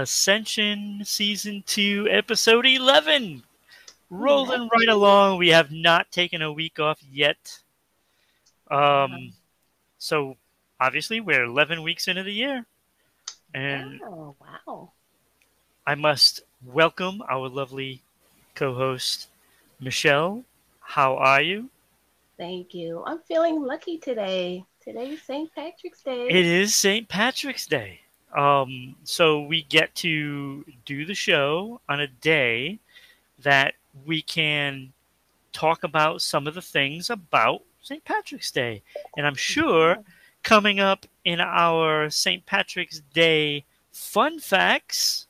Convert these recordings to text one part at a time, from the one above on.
Ascension Season 2, Episode 11. Rolling right along. We have not taken a week off yet. Um, so obviously we're 11 weeks into the year. And Oh, wow. I must welcome our lovely co-host, Michelle. How are you? Thank you. I'm feeling lucky today. Today's St. Patrick's Day. It is St. Patrick's Day. Um, so we get to do the show on a day that we can talk about some of the things about St. Patrick's Day. And I'm sure coming up in our St. Patrick's Day fun facts,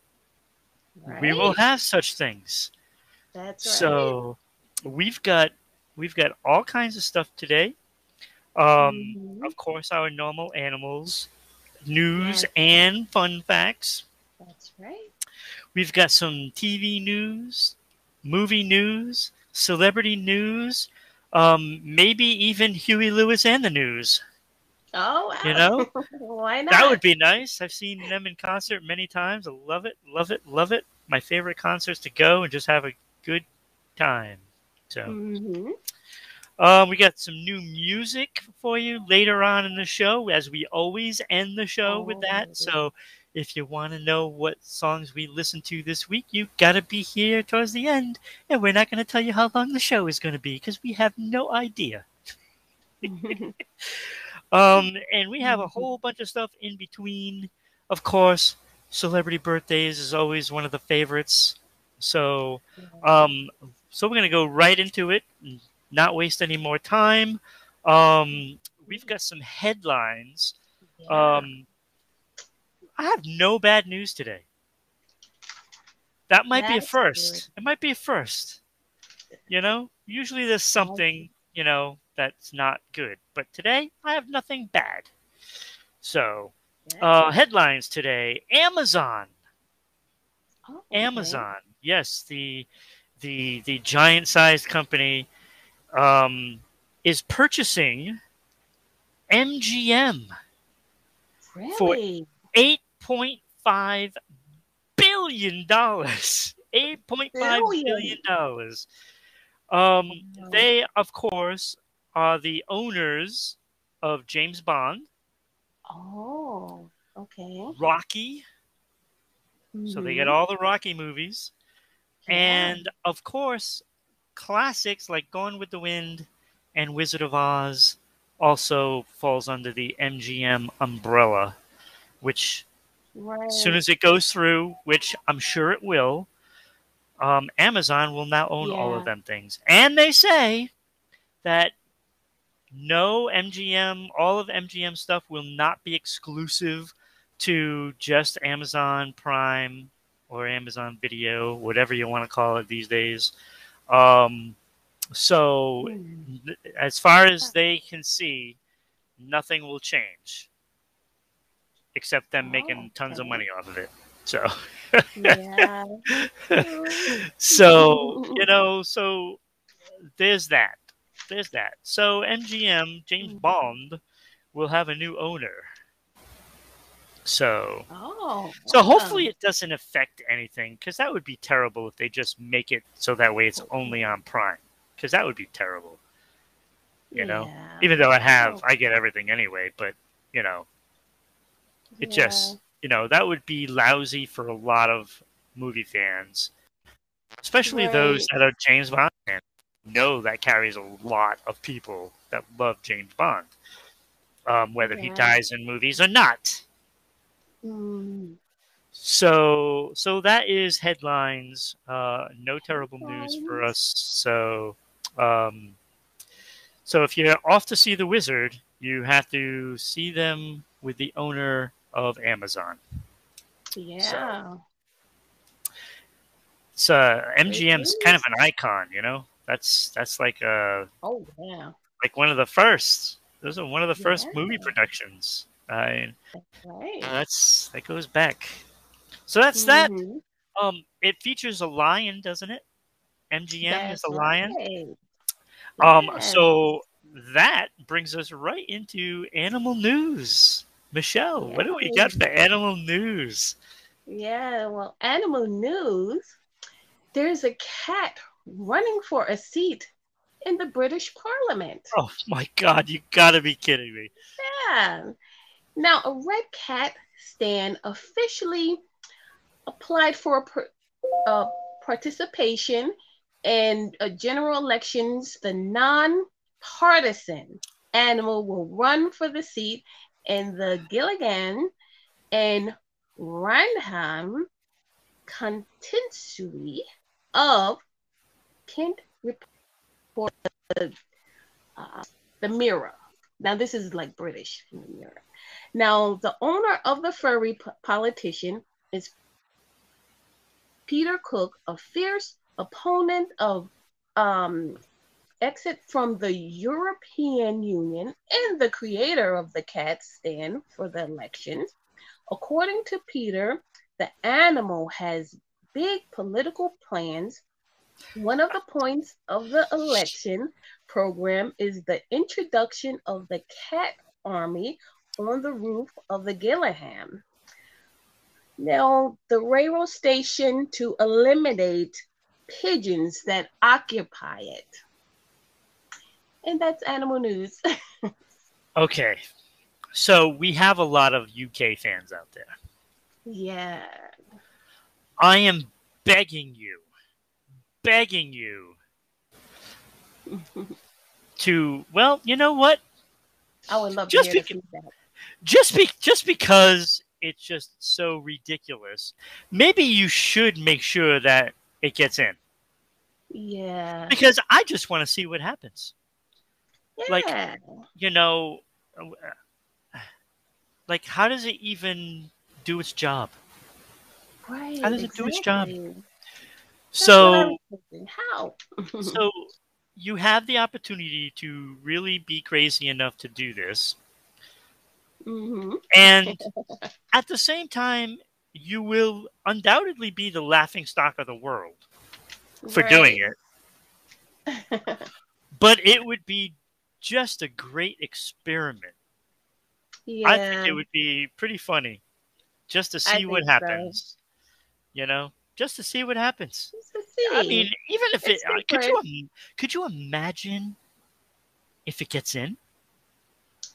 we will have such things. That's right. So we've got we've got all kinds of stuff today. Um, Mhm. of course, our normal animals, news, Yes. and fun facts. That's right. We've got some TV news, movie news, celebrity news, um, maybe even Huey Lewis and the news. Oh, wow. You know? Why not? That would be nice. I've seen them in concert many times. I love it, love it, love it. My favorite concerts to go and just have a good time. So. Mhm. Um, we got some new music for you later on in the show, as we always end the show with that. Oh. So, if you want to know what songs we listened to this week, you got to be here towards the end. And we're not going to tell you how long the show is going to be because we have no idea. Um, and we have a whole bunch of stuff in between. Of course, celebrity birthdays is always one of the favorites. So, um, so we're gonna go right into it, and not waste any more time. Um, we've got some headlines. Yeah. Um, I have no bad news today. That might be a first. good. It might be a first. You know, usually there's something you know that's not good, but today I have nothing bad. So, uh, headlines today: Amazon. Oh, okay. Amazon, yes, the the the giant sized company um, is purchasing MGM for- eight point five billion dollars. Eight point five Billion. dollars. Um, they, of course, are the owners of James Bond, Oh, okay. Rocky. So they get Mhm. all the Rocky movies. Yeah. And of course, classics like Gone with the Wind and Wizard of Oz also falls under the MGM umbrella, which right. as soon as it goes through, which I'm sure it will, um, Amazon will now own all of them things. And they say that no MGM, all of MGM stuff will not be exclusive to just Amazon Prime or Amazon Video, whatever you want to call it these days. Um, so, Hmm. as far as they can see, nothing will change except them making Oh, tons of money off of it. So, yeah. so you know, so there's that. There's that. So MGM James Mhm. Bond will have a new owner. So, Oh. so hopefully it doesn't affect anything because that would be terrible if they just make it so that way it's only on Prime because that would be terrible. You know, even though I have. I get everything anyway, but you know, it Yeah. just you know that would be lousy for a lot of movie fans especially those that are james bond fans know that carries a lot of people that love james bond um, whether he dies in movies or not Mm. so so that is headlines uh, no terrible news for us so um, so if you're off to see the wizard you have to see them with the owner of amazon Yeah. So, uh, MGM's kind of an icon, you know. That's that's like uh Oh yeah. like one of the first. Those are one of the first movie productions. I Right. that's that goes back. So that's that. Mhm. Um, it features a lion, doesn't it? MGM is a lion. right. Um, Yes. so that brings us right into animal news. Michelle, what do we got for animal news? Yeah, well, animal news. There's a cat running for a seat in the British Parliament. Oh my God, you gotta be kidding me. Yeah. Now, a red cat stand officially applied for uh, participation in general elections. The non-partisan animal will run for the seat in the Gillingham and Rainham constituency of Kent report the, uh, the Mirror. Now this is like British in the Mirror. Now the owner of the furry politician is Peter Cook, a fierce opponent of um, exit from the European Union and the creator of the cat stand for the elections. According to Peter, the animal has big political plans. One of the points of the election program is the introduction of the cat army on the roof of the Gillingham. Now, the railroad station to eliminate pigeons that occupy it. And that's animal news. okay. So we have a lot of UK fans out there. Yeah. I am begging you, begging you to, well, you know what? I would love just to hear that. Just, be, just because it's just so ridiculous, maybe you should make sure that it gets in. Yeah. Because I just want to see what happens. Yeah. Like, you know, like how does it even do its job? Right. How does exactly. it do its job? That's So, how? so you have the opportunity to really be crazy enough to do this, hmm and at the same time, you will undoubtedly be the laughing stock of the world for doing it. But it would be just a great experiment. Yeah. I think it would be pretty funny just to see what think so. happens. You know, just to see what happens. Just to see. I mean, even if it It's uh, could you could you imagine if it gets in?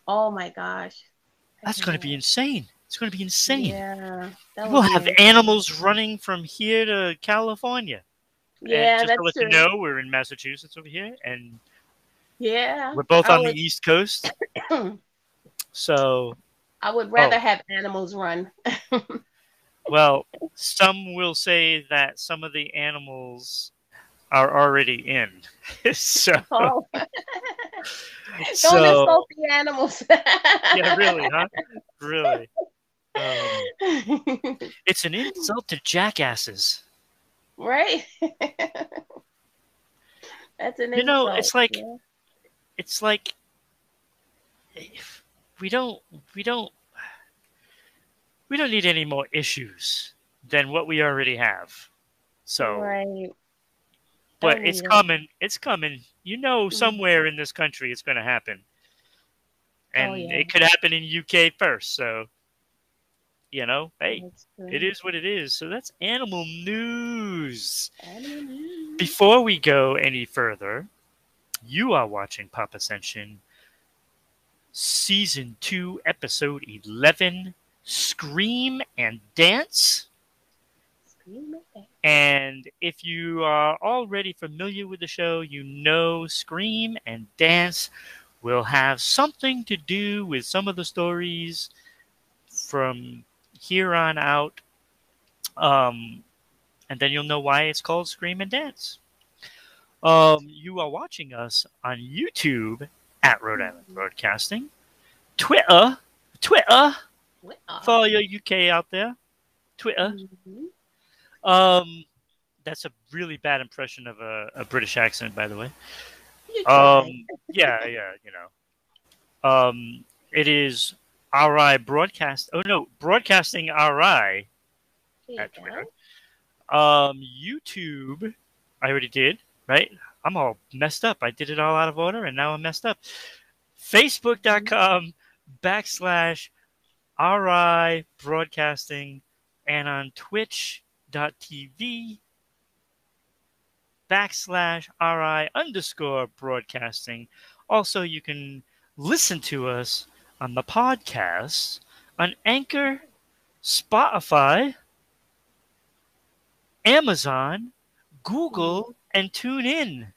oh my gosh. That's going to be insane. It's going to be insane. Yeah. We'll have animals running from here to California. Yeah, and just to let true. you know, we're in Massachusetts over here, and Yeah. we're both I on would, the East Coast. So, I would oh. rather Oh. have animals run. well, some will say that some of the animals are already in. so, Oh. Don't so insult the animals. yeah, really, huh? Really. Um, it's an insult to jackasses. right? That's an insult. You know, it's like- yeah. It's like if we don't we don't we don't need any more issues than what we already have. So, right. But it's coming. It's coming. You know, Mhm. somewhere in this country, it's going to happen, and Oh, yeah. it could happen in UK first. So, you know, hey, it is what it is. So that's animal news. Animal news. Before we go any further, you are watching Pop Ascension Season 2, Episode 11 Scream and Dance. Scream at that. And if you are already familiar with the show, you know Scream and Dance will have something to do with some of the stories from here on out. Um, and then you'll know why it's called Scream and Dance. Um, you are watching us on YouTube at Rhode Island Broadcasting, Twitter, Twitter Well, for your UK out there, Twitter. mhm. Um, that's a really bad impression of a, a British accent, by the way. Um, yeah, yeah, you know. Um, it is RI broadcast. Oh no, broadcasting RI you at. Twitter. Um, YouTube, I already did. Right, I'm all messed up. I did it all out of order, and now I'm messed up. Facebook.com backslash RI broadcasting and on twitch.tv backslash RI underscore broadcasting. Also, you can listen to us on the podcast on Anchor, Spotify, Amazon, Google, and TuneIn.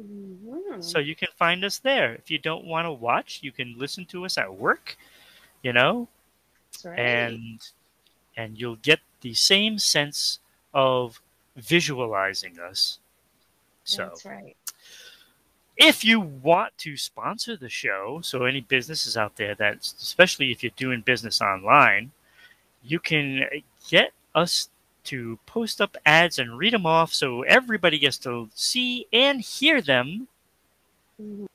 Mhm. So you can find us there. If you don't want to watch, you can listen to us at work, you know, right. and and you'll get the same sense of visualizing us. So That's right. if you want to sponsor the show, so any businesses out there that, especially if you're doing business online, you can get us to post up ads and read them off so everybody gets to see and hear them Mhm.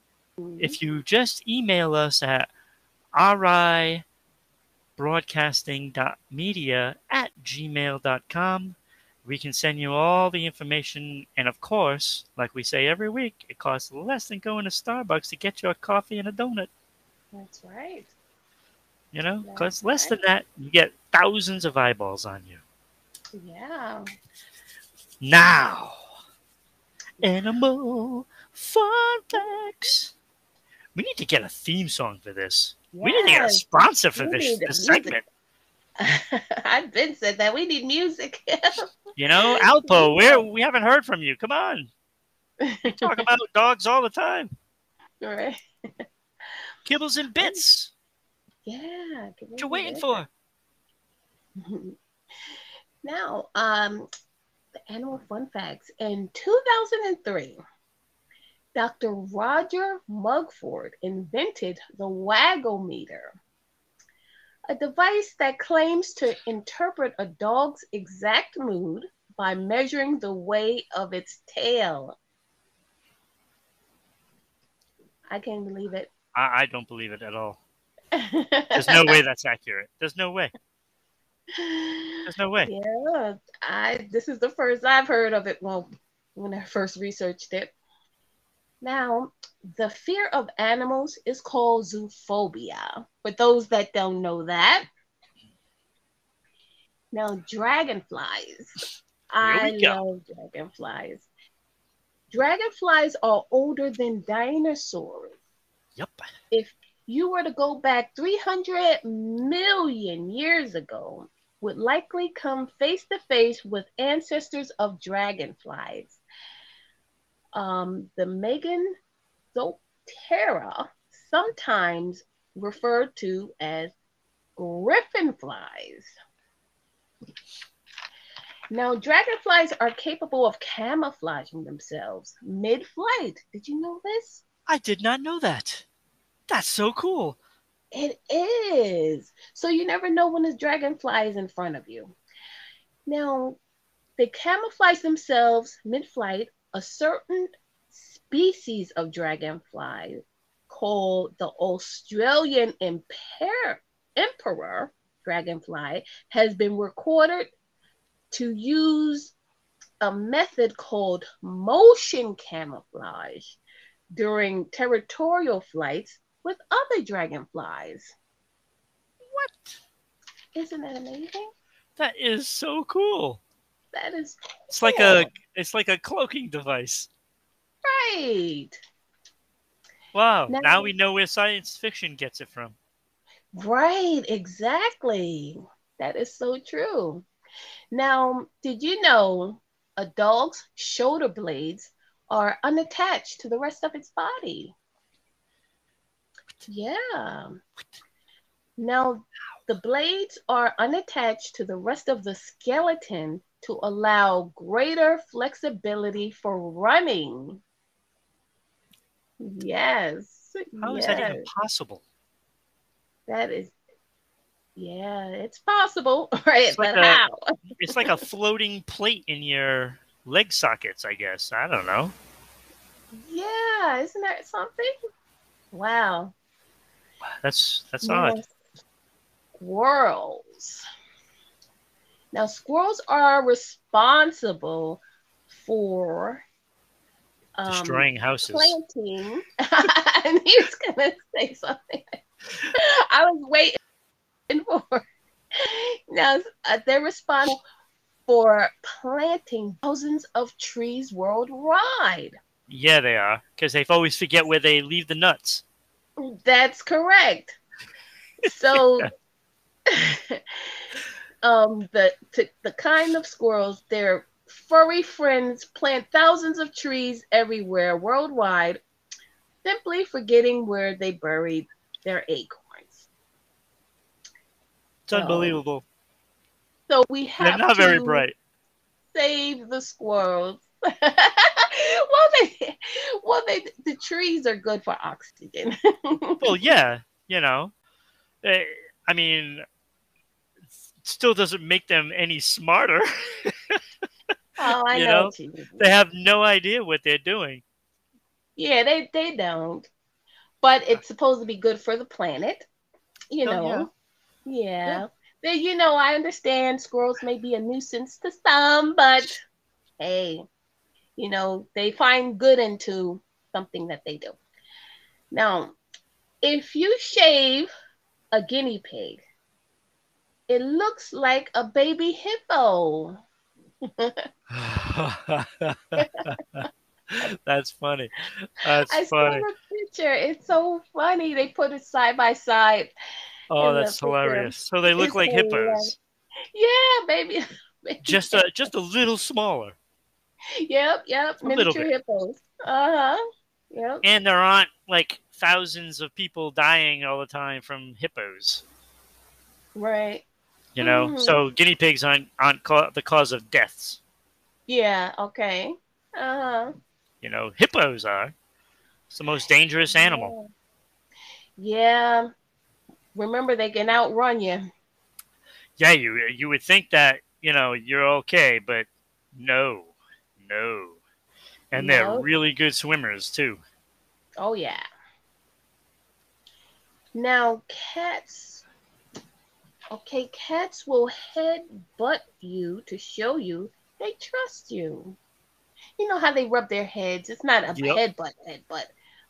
if you just email us at ribroadcasting.media at gmail.com. We can send you all the information. And of course, like we say every week, it costs less than going to Starbucks to get you a coffee and a donut. That's right. You know, because less right. than that, you get thousands of eyeballs on you. Yeah. Now, animal fun facts. We need to get a theme song for this. We need to get a sponsor for We this, this segment. I've been said that we need music. You know, Alpo, where we haven't heard from you. Come on, we talk about dogs all the time. right. Kibbles and bits. Yeah. What you waiting for? now, um, the animal fun facts. In 2003, Dr. Roger Mugford invented the Wagometer, a device that claims to interpret a dog's exact mood by measuring the weight of its tail. I can't believe it. I, I don't believe it at all. There's no way that's accurate. There's no way. There's no way. Yeah, I this is the first I've heard of it. Well, when I first researched it. Now, the fear of animals is called zoophobia. For those that don't know that. Now, dragonflies. I love dragonflies. Dragonflies are older than dinosaurs. Yep. If you were to go back 300 million years ago, would likely come face to face with ancestors of dragonflies. Um, the Meganisoptera, sometimes referred to as griffin flies. Now, dragonflies are capable of camouflaging themselves mid flight. Did you know this? I did not know that. That's so cool. It is. So you never know when a dragonfly is in front of you. Now, they camouflage themselves mid flight. A certain species of dragonfly called the Australian imper- emperor dragonfly has been recorded to use a method called motion camouflage during territorial flights with other dragonflies. What? Isn't that amazing? That is so cool. That is It's like a it's like a cloaking device. right. Wow. Now- Now we know where science fiction gets it from. Right, exactly. That is so true. Now, did you know a dog's shoulder blades are unattached to the rest of its body? Yeah. Now, the blades are unattached to the rest of the skeleton to allow greater flexibility for running. Yes. How is yes. that even possible? That is, yeah, it's possible, right? It's like but a- how? It's like a floating plate in your leg sockets, I guess. I don't know. Yeah, isn't that something? Wow. That's that's odd. Yes. Squirrels. Now, squirrels are responsible for um, Destroying houses. planting. and he was gonna say something. I was waiting for. now uh, they're responsible for planting thousands of trees worldwide. Yeah, they are because they always forget where they leave the nuts. That's correct. So, um, the to, the kind of squirrels, their furry friends plant thousands of trees everywhere worldwide, simply forgetting where they buried their acorns. It's unbelievable. So we have They're not to very bright. save the squirrels. well, they, well, they, the trees are good for oxygen. Well, yeah, you know, I mean, still doesn't make them any smarter. oh, I You know. know? what you mean. they have no idea what they're doing. Yeah, they they don't. But it's uh, supposed to be good for the planet. You Oh, know. yeah. Then you know, I understand squirrels may be a nuisance to some, but hey, you know, they find good into something that they do. Now, if you shave a guinea pig, it looks like a baby hippo. That's funny. That's I saw the picture. It's so funny. They put it side by side. Oh, that's hilarious. So they look It's like hilarious. hippos, Yeah, baby. baby just a just a little smaller. Yep, yep. A Miniature hippos. Uh huh. Yep. And there aren't like thousands of people dying all the time from hippos. Right. You know, Mhm. so guinea pigs aren't aren't ca- the cause of deaths. Yeah. Okay. Uh huh. You know, hippos are. It's the most dangerous animal. Yeah. Remember, they can outrun you. Yeah, you you would think that you know you're okay, but no, no, and they're really good swimmers too. Oh yeah. Now cats. Okay, cats will head butt you to show you they trust you. You know how they rub their heads. It's not a Yep. headbutt, headbutt,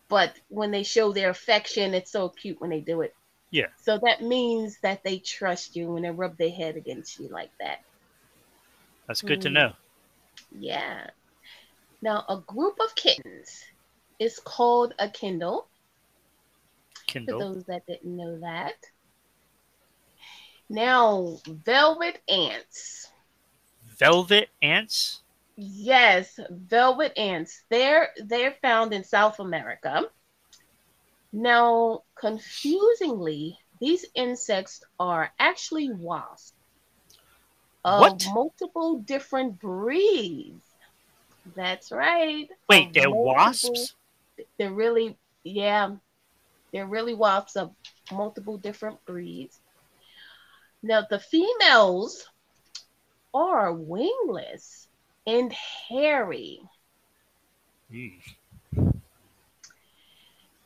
but when they show their affection, it's so cute when they do it. Yeah. So that means that they trust you when they rub their head against you like that. That's good to Mm. know. Yeah. Now a group of kittens is called a kindle. For Kindle. those that didn't know that. Now, velvet ants. Velvet ants. Yes, velvet ants. They're they're found in South America. Now, confusingly, these insects are actually wasps of What? multiple different breeds. That's right. Wait, they're multiple- wasps. They're really, yeah, they're really wasps of multiple different breeds. Now, the females are wingless and hairy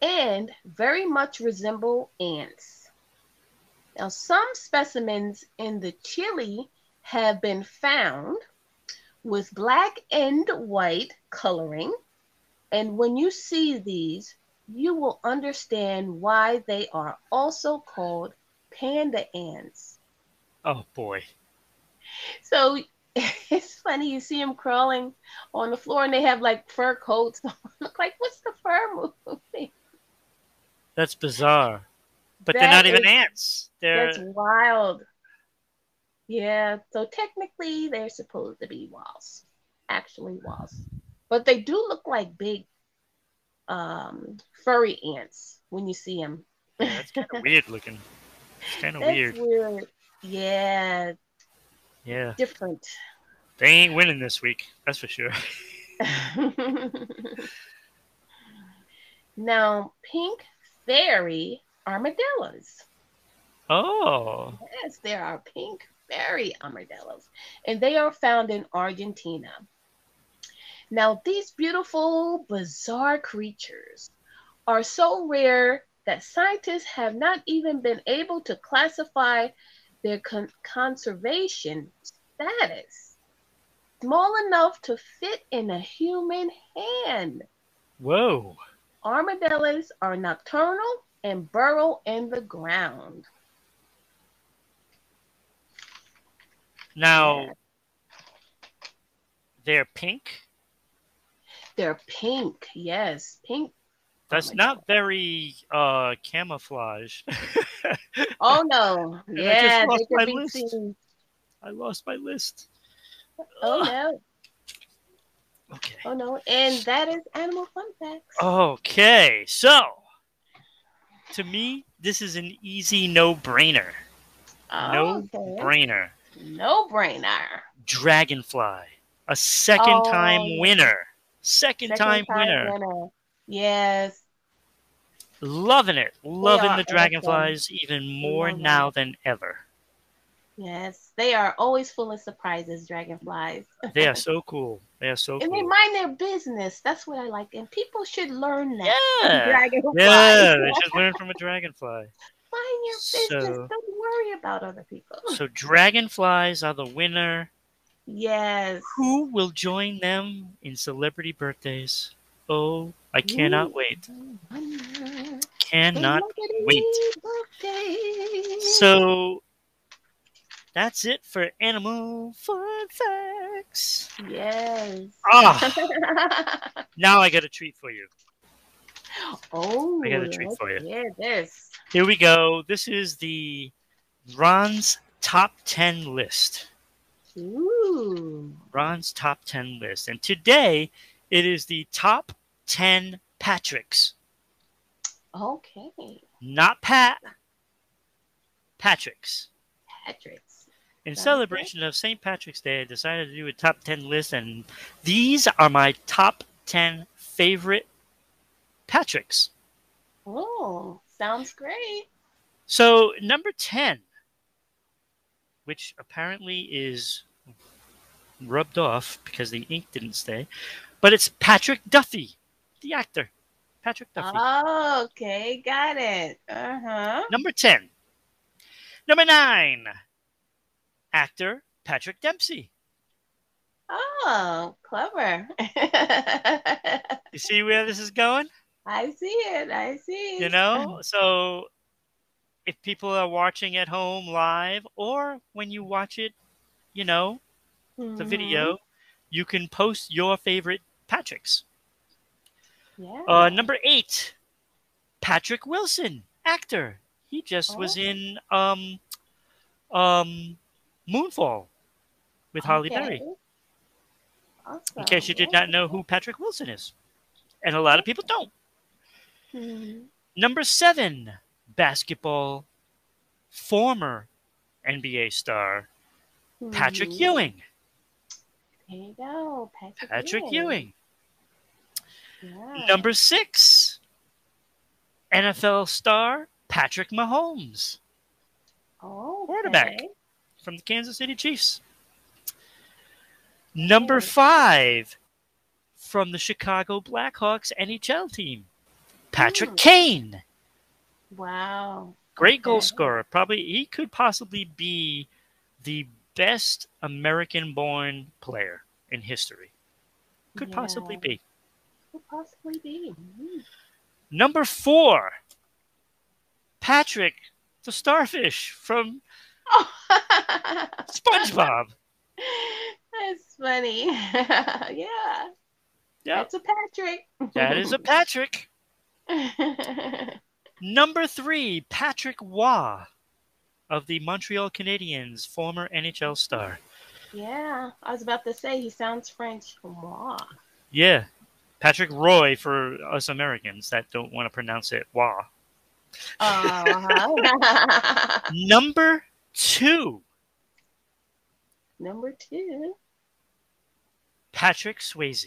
and very much resemble ants. Now, some specimens in the Chile have been found with black and white coloring. And when you see these, you will understand why they are also called panda ants. Oh boy. So it's funny, you see them crawling on the floor and they have like fur coats. Look like, what's the fur moving? That's bizarre. But they're That not even ants. They're That's wild. Yeah, so technically they're supposed to be wasps, actually wasps, but they do look like big, um, furry ants when you see them. yeah, that's kind of weird looking. It's kind of weird. weird. Yeah, Yeah. different. They ain't winning this week. That's for sure. now, pink fairy armadillos. Oh. Yes, there are pink fairy armadillos, and they are found in Argentina. Now, these beautiful, bizarre creatures are so rare that scientists have not even been able to classify their con- conservation status. Small enough to fit in a human hand. Whoa. Armadillos are nocturnal and burrow in the ground. Now, Yeah. they're pink. They're pink. Yes, pink. That's Oh not very uh, camouflage. Oh no. I just Yeah, lost my list. seen. I lost my list. Oh Ugh. no. Okay. Oh no. And that is animal fun facts. Okay, so to me, this is an easy no-brainer. No okay. Brainer. No brainer. Dragonfly, a second-time Oh. winner. Second-time winner. Yes. Loving it. Loving the awesome. dragonflies even more now than ever. Yes. They are always full of surprises, dragonflies. They are so cool. They are so And they mind their business. That's what I like. And people should learn that. Yeah. Dragonflies. Yeah, they should learn from a dragonfly. Mind your business. So- Don't worry about other people. So dragonflies are the winner. Yes. Who will join them in celebrity birthdays? Oh, I cannot wait. Cannot wait. So that's it for animal fun facts. Yes. Ah, now I got a treat for you. oh, I got a treat for you. hear this. Here we go. This is the Ron's top 10 list. Ooh. Ron's top 10 list. And today it is the top 10 Patricks. Okay. Not Pat, Patricks. Patrick's. In celebration of St. Patrick's Day, I decided to do a top 10 list, and these are my top 10 favorite Patricks. Oh, sounds great. So, number 10, which apparently is rubbed off because the ink didn't stay, but it's Patrick Duffy, the actor. Patrick Duffy. Oh, okay, got it. Uh huh. Number 10. Number 9, actor Patrick Dempsey. Oh, clever. You see where this is going? I see it. I see. You know? So, if people are watching at home live or when you watch it, you know, the Mhm. video, you can post your favorite Patricks. Yeah. Uh, number eight, Patrick Wilson, actor. He just was Oh. in um, um, Moonfall with Halle Berry. Okay. Awesome. In case you did yeah. not know who Patrick Wilson is, and a lot of people don't. Mhm. Number seven, basketball, former NBA star Patrick Mhm. Ewing. There you go, Patrick. Patrick Ewing. Yeah. Number six, NFL star Patrick Mahomes. oh, quarterback. from the Kansas City Chiefs. Number five from the Chicago Blackhawks NHL team, Patrick Hmm. Kane. Wow. Great goal scorer. Probably he could possibly be the best American born player in history. Could possibly be. Possibly be. Mhm. Number four, Patrick the Starfish from Oh. SpongeBob. That's funny. yeah. Yeah, That's a Patrick. that is a Patrick. Number three, Patrick Waugh of the Montreal Canadiens, former NHL star. yeah, I was about to say he sounds French. Wow. Yeah, Patrick Roy for us Americans that don't want to pronounce it Waugh. Uh-huh. Number two, Number two. Patrick Swayze.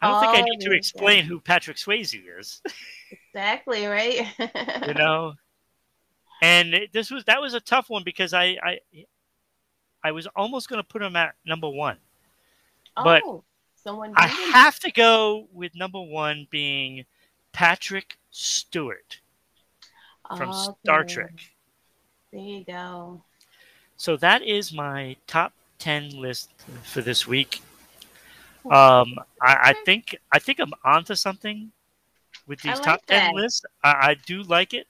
I don't think I Oh, need to explain who Patrick Swayze is, Exactly, right? you know. And it- this was that was a tough one because I I, I was almost going to put him at number one. but oh, someone I have to go with number one being Patrick Stewart from Star Trek. There you go. So that is my top ten list for this week. Um, I, I think I think I'm onto something with these like top ten lists. I, I do like it,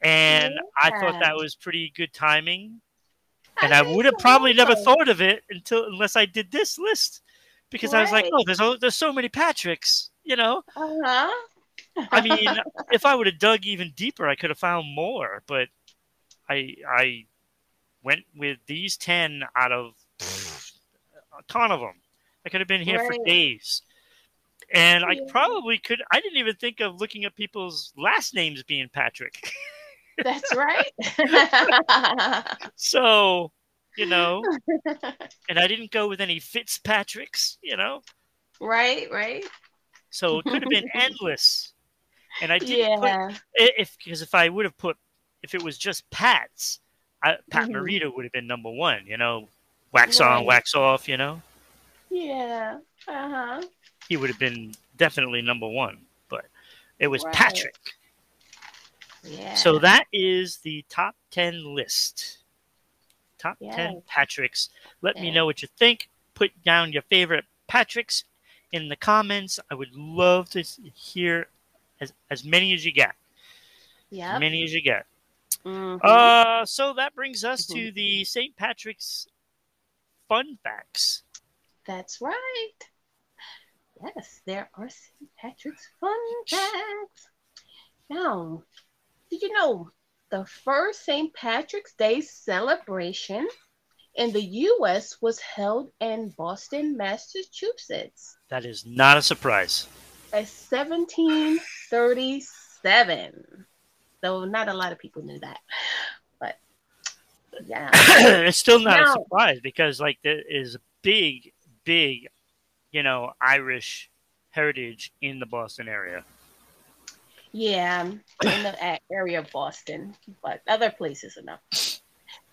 and I thought that was pretty good timing. And I, think would have probably never thought of it until unless I did this list because I was like, oh, there's there's so many Patricks, you know. Uh-huh. I mean, if I would have dug even deeper, I could have found more, but I I went with these ten out of a ton of them. I could have been here for days, and I probably could. I didn't even think of looking at people's last names being Patrick. That's right. so, you know, and I didn't go with any Fitzpatricks, you know. right, right. So it could have been endless. And I didn't Yeah. I- if because if I would have put if it was just Pat's, I, Pat Mhm. Morita would have been number one. You know, wax on, wax off. You know, Yeah. Uh-huh. he would have been definitely number one. But it was Right. Patrick. Yeah. So that is the top ten list. Top ten Patricks. Let me know what you think. Put down your favorite Patricks in the comments. I would love to hear as, as many as you get. Yeah. As many as you get. Mhm. Uh, so that brings us to Mhm. the St. Patrick's fun facts. That's right. Yes, there are St. Patrick's fun facts. Now, did you know the first St. Patrick's Day celebration in the U.S. was held in Boston, Massachusetts That is not a surprise. in 1737. Though not a lot of people knew that, but yeah. it's still not a surprise because like there is a big, big, you know, Irish heritage in the Boston area. Yeah, in the area of Boston, but other places enough.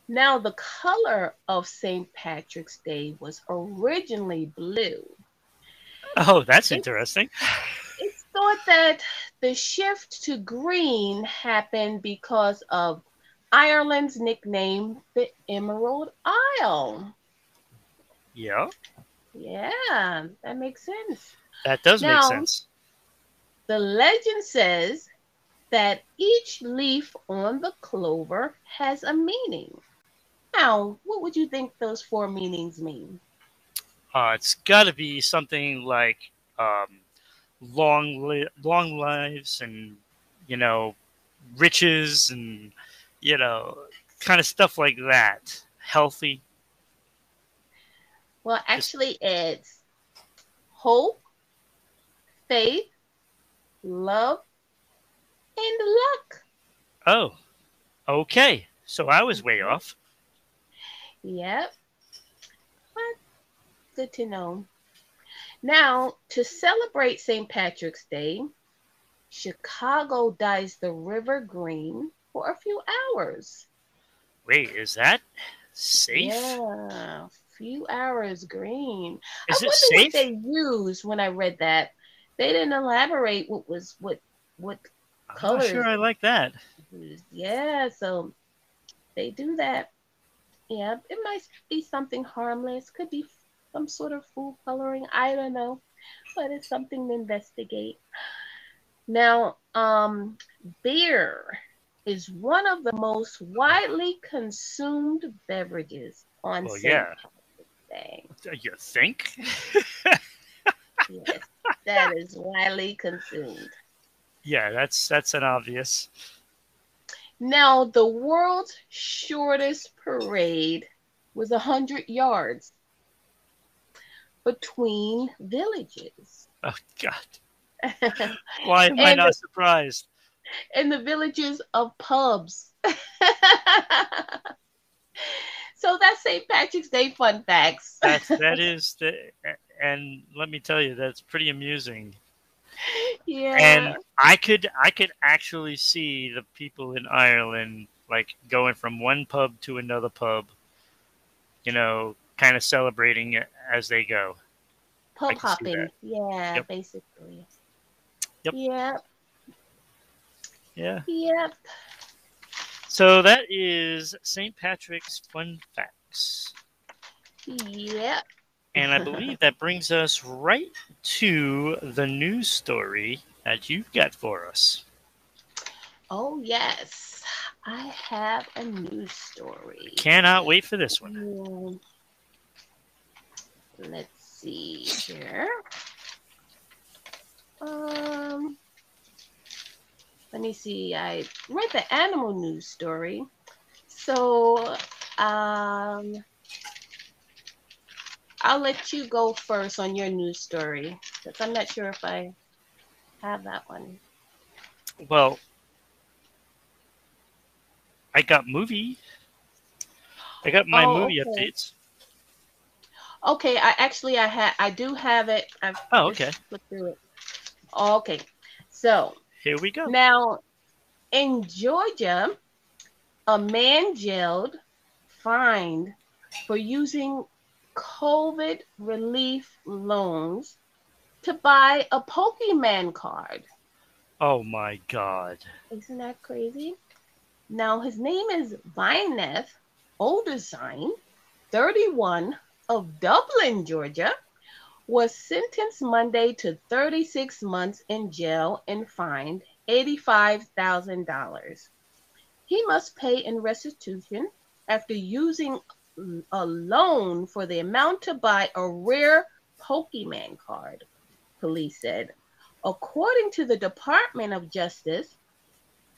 Now, the color of St. Patrick's Day was originally blue. Oh, that's interesting. It's thought that the shift to green happened because of Ireland's nickname, the Emerald Isle. Yeah, Yeah, that makes sense. that does make sense. The legend says that each leaf on the clover has a meaning. Now, what would you think those four meanings mean? Uh, it's got to be something like um, long, li- long lives and you know, riches and you know, kind of stuff like that. Healthy. Well, actually, it's hope, faith, love, and luck. Oh, okay. So I was way mm-hmm. off. Yep. But good to know. Now, to celebrate St. Patrick's Day, Chicago dyes the river green for a few hours. Wait, is that safe? Yeah, a few hours green. Is I it wonder safe? what they used when I read that. They didn't elaborate what was what what I'm sure I like that. Yeah, so they do that. Yeah, it might be something harmless. Could be some sort of food coloring. I don't know, but it's something to investigate. Now, um, beer is one of the most widely consumed beverages on Well, St. yeah. Day. You think? Yes, that is widely consumed. yeah, that's that's an obvious. Now, the world's shortest parade was a 100 yards between villages. Oh God, why am I not surprised? in the villages of pubs. so that's St. Patrick's Day fun facts. That's that is the, and let me tell you, that's pretty amusing. yeah. And I could I could actually see the people in Ireland like going from one pub to another pub, you know, kind of celebrating as they go. Pub hopping. Yeah, Yep. basically. Yep. Yep. Yeah. Yep. So that is St. Patrick's fun facts. Yep. And I believe that brings us right to the news story that you've got for us. Oh, yes. I have a news story. Cannot wait for this one. Let's see here. Um, let me see. I read the animal news story. So, um, I'll let you go first on your news story because I'm not sure if I have that one. Well, I got movie. I got my Oh, movie okay. updates. Okay, I actually I had I do have it. I've Oh, okay. flipped through it. Oh, okay, so Here we go. Now, in Georgia, a man jailed, fined for using COVID relief loans to buy a Pokemon card. Oh my god. Isn't that crazy? Now, his name is Vinath Oudomsine, 31 of Dublin, Georgia, was sentenced Monday to 36 months in jail and fined $85,000. He must pay in restitution after using a loan for the amount to buy a rare Pokemon card, police said. According to the Department of Justice,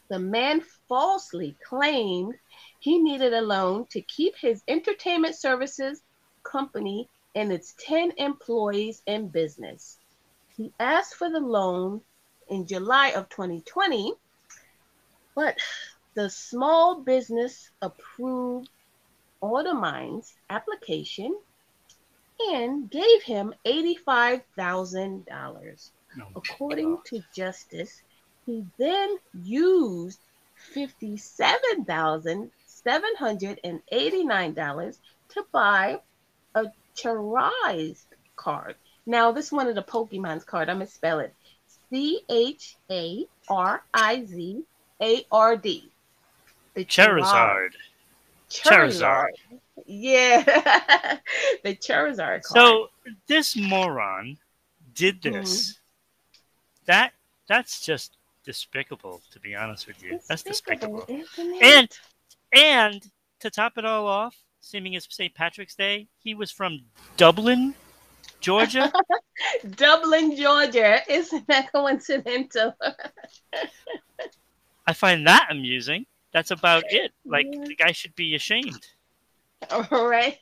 the man falsely claimed he needed a loan to keep his entertainment services company and its 10 employees in business. He asked for the loan in July of 2020, but the small business approved Oudomsine's application and gave him $85,000. Oh, According God. to Justice, he then used $57,789 to buy a Charizard card. Now, this one of the Pokemon's card, I'm going to spell it C H A R I Z A R D. The Charizard. Charizard. Yeah. the Charizard card. So this moron did mm-hmm. this. That that's just despicable, to be honest with you. That's despicable. And and to top it all off, seeming it's St. Patrick's Day, he was from Dublin, Georgia. Dublin, Georgia. Isn't that coincidental? I find that amusing. That's about it. Like Yeah. the guy should be ashamed. All right.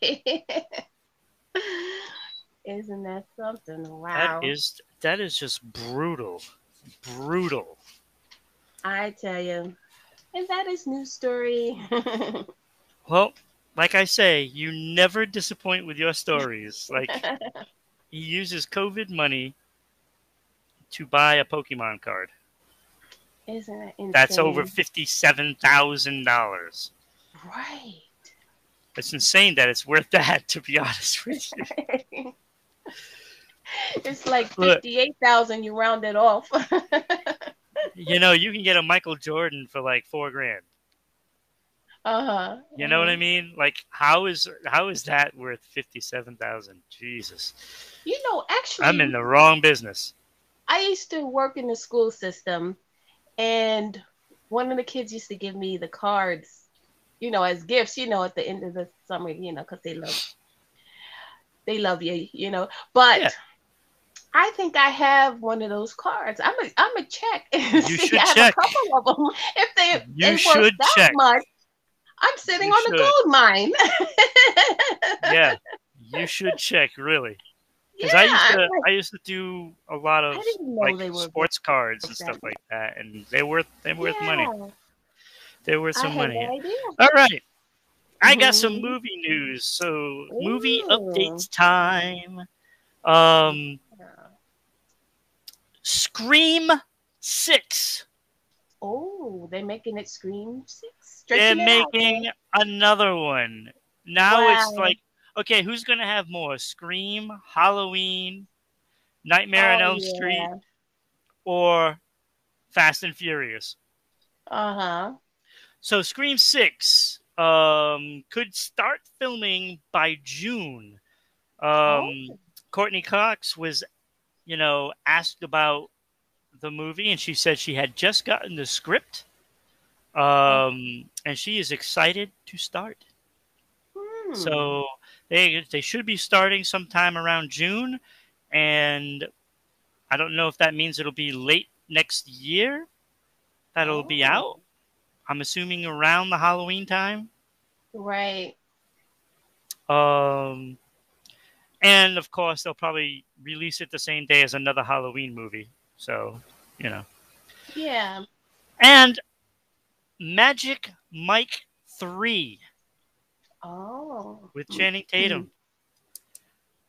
Isn't that something? Wow. That is that is just brutal. Brutal. I tell you. And that is news story. Well, like I say, you never disappoint with your stories. Like he uses COVID money to buy a Pokemon card. Isn't that insane? That's over fifty-seven thousand dollars. Right. It's insane that it's worth that. To be honest with you, it's like Look. 58,000 you round it off. you know, you can get a Michael Jordan for like four grand. uh-huh. You know what I mean? Like, how is how is that worth fifty-seven thousand? Jesus, You know, actually I'm in the wrong business. I used to work in the school system, and one of the kids used to give me the cards, you know, as gifts, you know, at the end of the summer, you know, because they love, they love you, you know. But Yeah. I think I have one of those cards. I'm a, I'm a check. and You see, should I have check. a couple of them. If they You they should that check. much, I'm sitting You on should. a gold mine. Yeah, you should check really. Because yeah, I used to, like, I used to do a lot of I didn't know like sports cards and stuff like that, and they're worth they're worth money. They're worth some money. no. All right. I got some Mhm. movie news. So movie Ooh. updates time. Um Scream 6. Oh, they're making it Scream Six. They're Stretching out, making another one. Now it's like okay, who's going to have more? Scream, Halloween, Nightmare on Oh, Elm Street or Fast and Furious? Uh huh. So Scream Six um, could start filming by June. Um, Oh. Courteney Cox was, you know, asked about the movie, and she said she had just gotten the script Um, and she is excited to start. Hmm. So they they should be starting sometime around June, and I don't know if that means it'll be late next year that it'll be Oh. out. I'm assuming around the Halloween time. right. Um, and of course they'll probably release it the same day as another Halloween movie. So you know, Yeah. and Magic Mike three. Oh. with Channing Tatum.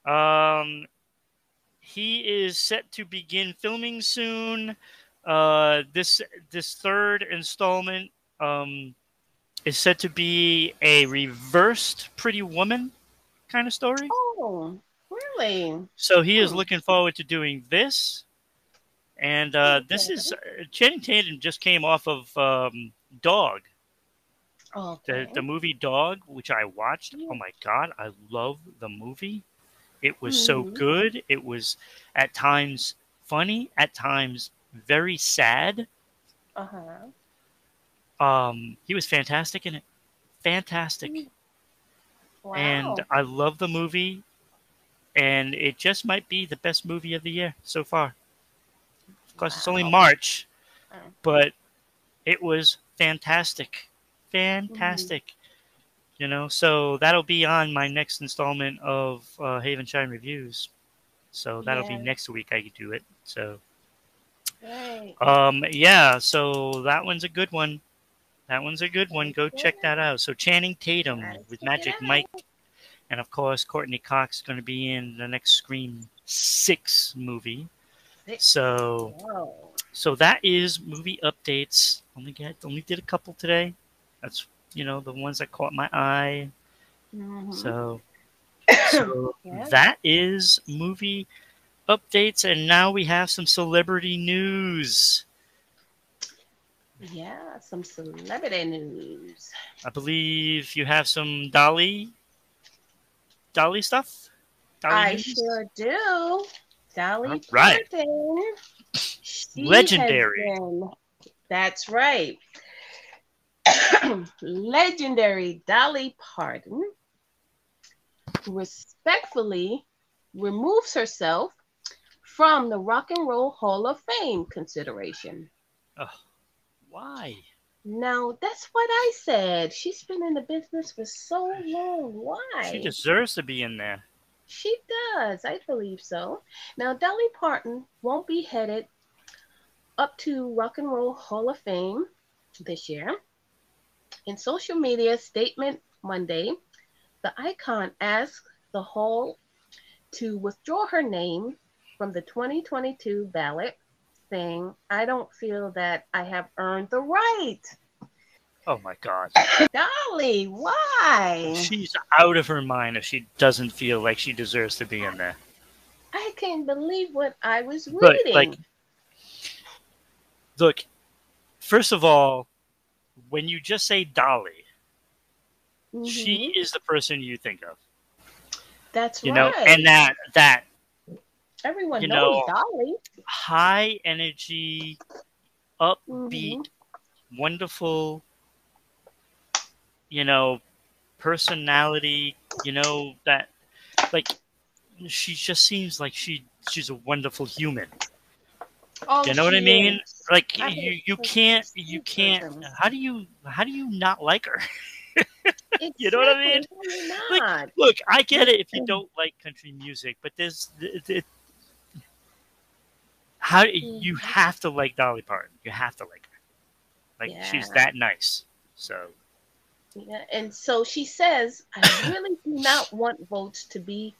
Um, he is set to begin filming soon. Uh, this this third installment um, is set to be a reversed Pretty Woman kind of story. Oh, really? So he is Hmm. looking forward to doing this. And uh, this is uh, Channing Tatum just came off of um, Dog, Okay. the, the movie Dog, which I watched. Oh my god, I love the movie. It was so Mhm. good. It was at times funny, at times very sad. Uh-huh. Um, he was fantastic in it. Fantastic. Wow. And I love the movie. And it just might be the best movie of the year so far. Of course, it's only March, Oh. but it was fantastic. Fantastic. You know, so that'll be on my next installment of uh, Haven Shine Reviews. So that'll be next week I do it. So, Right. um, yeah, so that one's a good one. That one's a good one. Go check that out. So Channing Tatum with Magic. Mike, and of course Courteney Cox is going to be in the next Scream Six movie. Six. So, Whoa. so that is movie updates. Only get only did a couple today. That's you know the ones that caught my eye. Mhm. So, so Yeah. that is movie updates, and now we have some celebrity news. Yeah, some celebrity news. I believe you have some Dolly, Dolly stuff. Dolly I news? sure do. Dolly All right. Parton. She Legendary. been- that's right. Legendary Dolly Parton respectfully removes herself from the Rock and Roll Hall of Fame consideration. Why? Now, that's what I said. She's been in the business for so long. Why? She deserves to be in there. She does. I believe so. Now, Dolly Parton won't be headed up to Rock and Roll Hall of Fame this year. In social media statement Monday, the icon asked the Hall to withdraw her name from the 2022 ballot, saying, I don't feel that I have earned the right. Oh my God, Dolly, why? she's out of her mind if she doesn't feel like she deserves to be in there. I can't believe what I was reading. But like, look, first of all, when you just say Dolly, she Mhm. is the person you think of. That's You right. know, and that that Everyone you knows know, Dolly. high energy, upbeat, Mhm. wonderful, you know, personality, you know, that like she just seems like she she's a wonderful human. Oh, You know what I mean? is. Like you you can't you can't how do you how do you not like her? You know what I mean? Like. Look, I get it if you don't like country music, but there's th- th- how you Mhm. have to like Dolly Parton. You have to like her. Like she's that nice. So Yeah, and so she says, I really do not want votes to be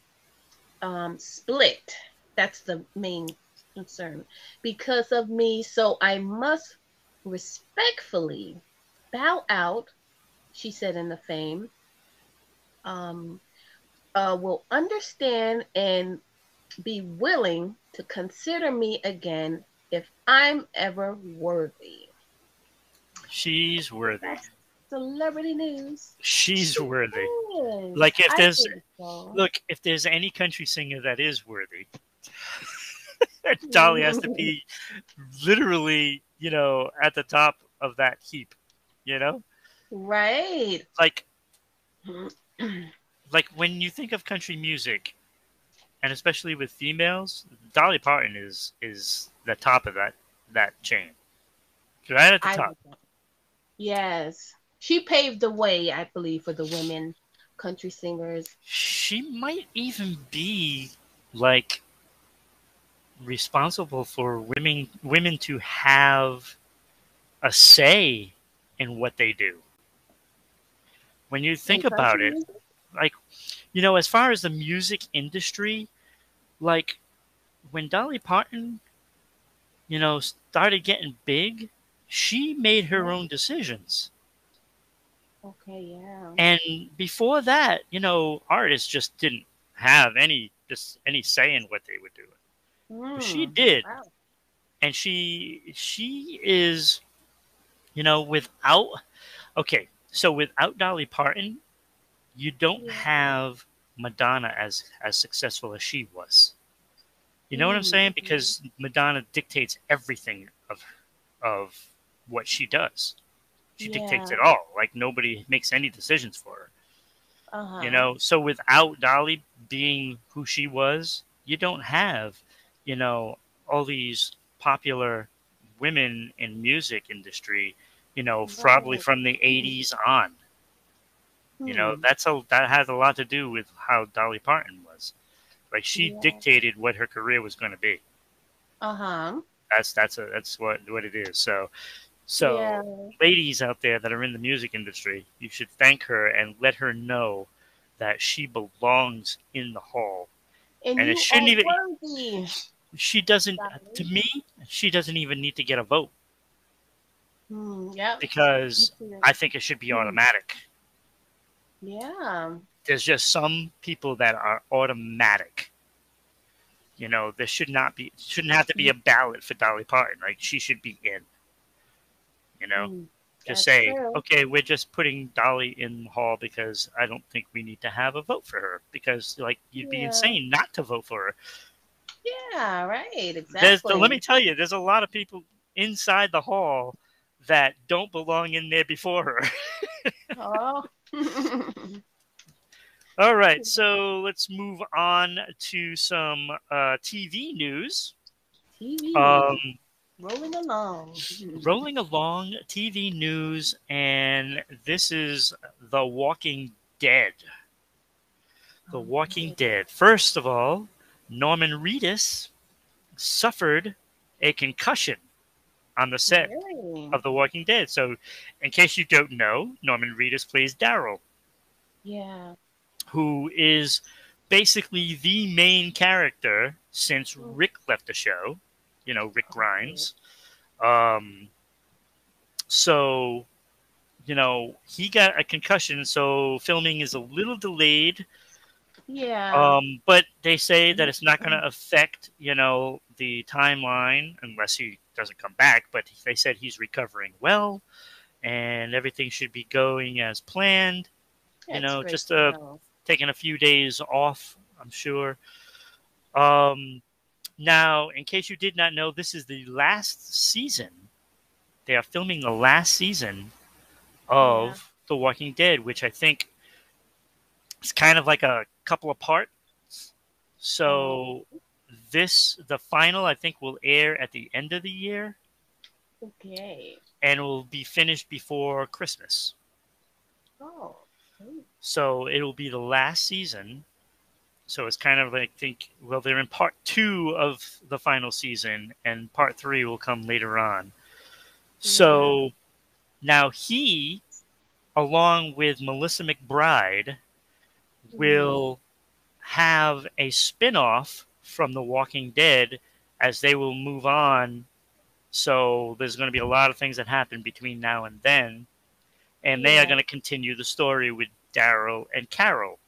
um, split. That's the main concern because of me. So I must respectfully bow out, she said in the fame. Um, uh, will understand and be willing to consider me again if I'm ever worthy. she's worthy. That's celebrity news. She's She worthy. is. Like, if I there's- so. Look, if there's any country singer that is worthy, Dolly has to be literally, you know, at the top of that heap. You know, Right. like like when you think of country music, and especially with females, Dolly Parton is is the top of that that chain, right at the I top. Yes. She paved the way, I believe, for the women country singers. She might even be like responsible for women women to have a say in what they do. When you think about it, like you know as far as the music industry like when dolly parton you know started getting big she made her own decisions Okay, yeah. and before that you know artists just didn't have any just any say in what they would do she Mm, did. Wow. and she she is you know without okay so without dolly parton you don't Yeah. have madonna as as successful as she was. You know what i'm Mm, saying? Mhm. because madonna dictates everything of of what she does. She dictates it all. Like nobody makes any decisions for her. Uh-huh. you know? So without dolly being who she was you don't have you know all these popular women in music industry you know probably from the 80s on you know Hmm. that's a that has a lot to do with how dolly parton was like she Yeah. dictated what her career was going to be Uh-huh. that's that's a that's what what it is so so yeah. ladies out there that are in the music industry, you should thank her and let her know that she belongs in the hall. And, and it shouldn't even- worthy. She doesn't, to me, she doesn't even need to get a vote yeah. because I think it should be Hmm. automatic. Yeah. There's just some people that are automatic. You know, there should not be, shouldn't have to be a ballot for Dolly Parton. Like she should be in. You know, Hmm, just that's say, true. okay, we're just putting Dolly in the hall because I don't think we need to have a vote for her because like you'd be Yeah. insane not to vote for her. Yeah, right. Exactly. There's let me tell you, there's a lot of people inside the hall that don't belong in there before her. Oh. All right, so let's move on to some uh, TV news. TV. Um, rolling along. rolling along TV news, and this is The Walking Dead. The Oh, Walking Dead. First of all, Norman Reedus suffered a concussion on the set Really? of The Walking Dead. So, in case you don't know, Norman Reedus plays Daryl, Yeah. who is basically the main character since oh. Rick left the show. You know, Rick Grimes. Um, so, you know, he got a concussion, so filming is a little delayed. Yeah. Um, but they say that it's not going to affect, you know, the timeline unless he doesn't come back. But they said he's recovering well, and everything should be going as planned. you know, just, uh, know. Taking a few days off, I'm sure. Um, now, in case you did not know, this is the last season. They are filming the last season of Yeah. The Walking Dead, which I think is kind of like a couple of parts. So mm. this, the final, I think, will air at the end of the year Okay. and will be finished before Christmas. Oh. So it will be the last season. So it's kind of like think well they're in part two of the final season, and part three will come later on. So mm-hmm. now he, along with Melissa McBride, mm-hmm. will have a spin-off from The Walking Dead as they will move on. So there's going to be a lot of things that happen between now and then, and they are going to continue the story with Daryl and Carol.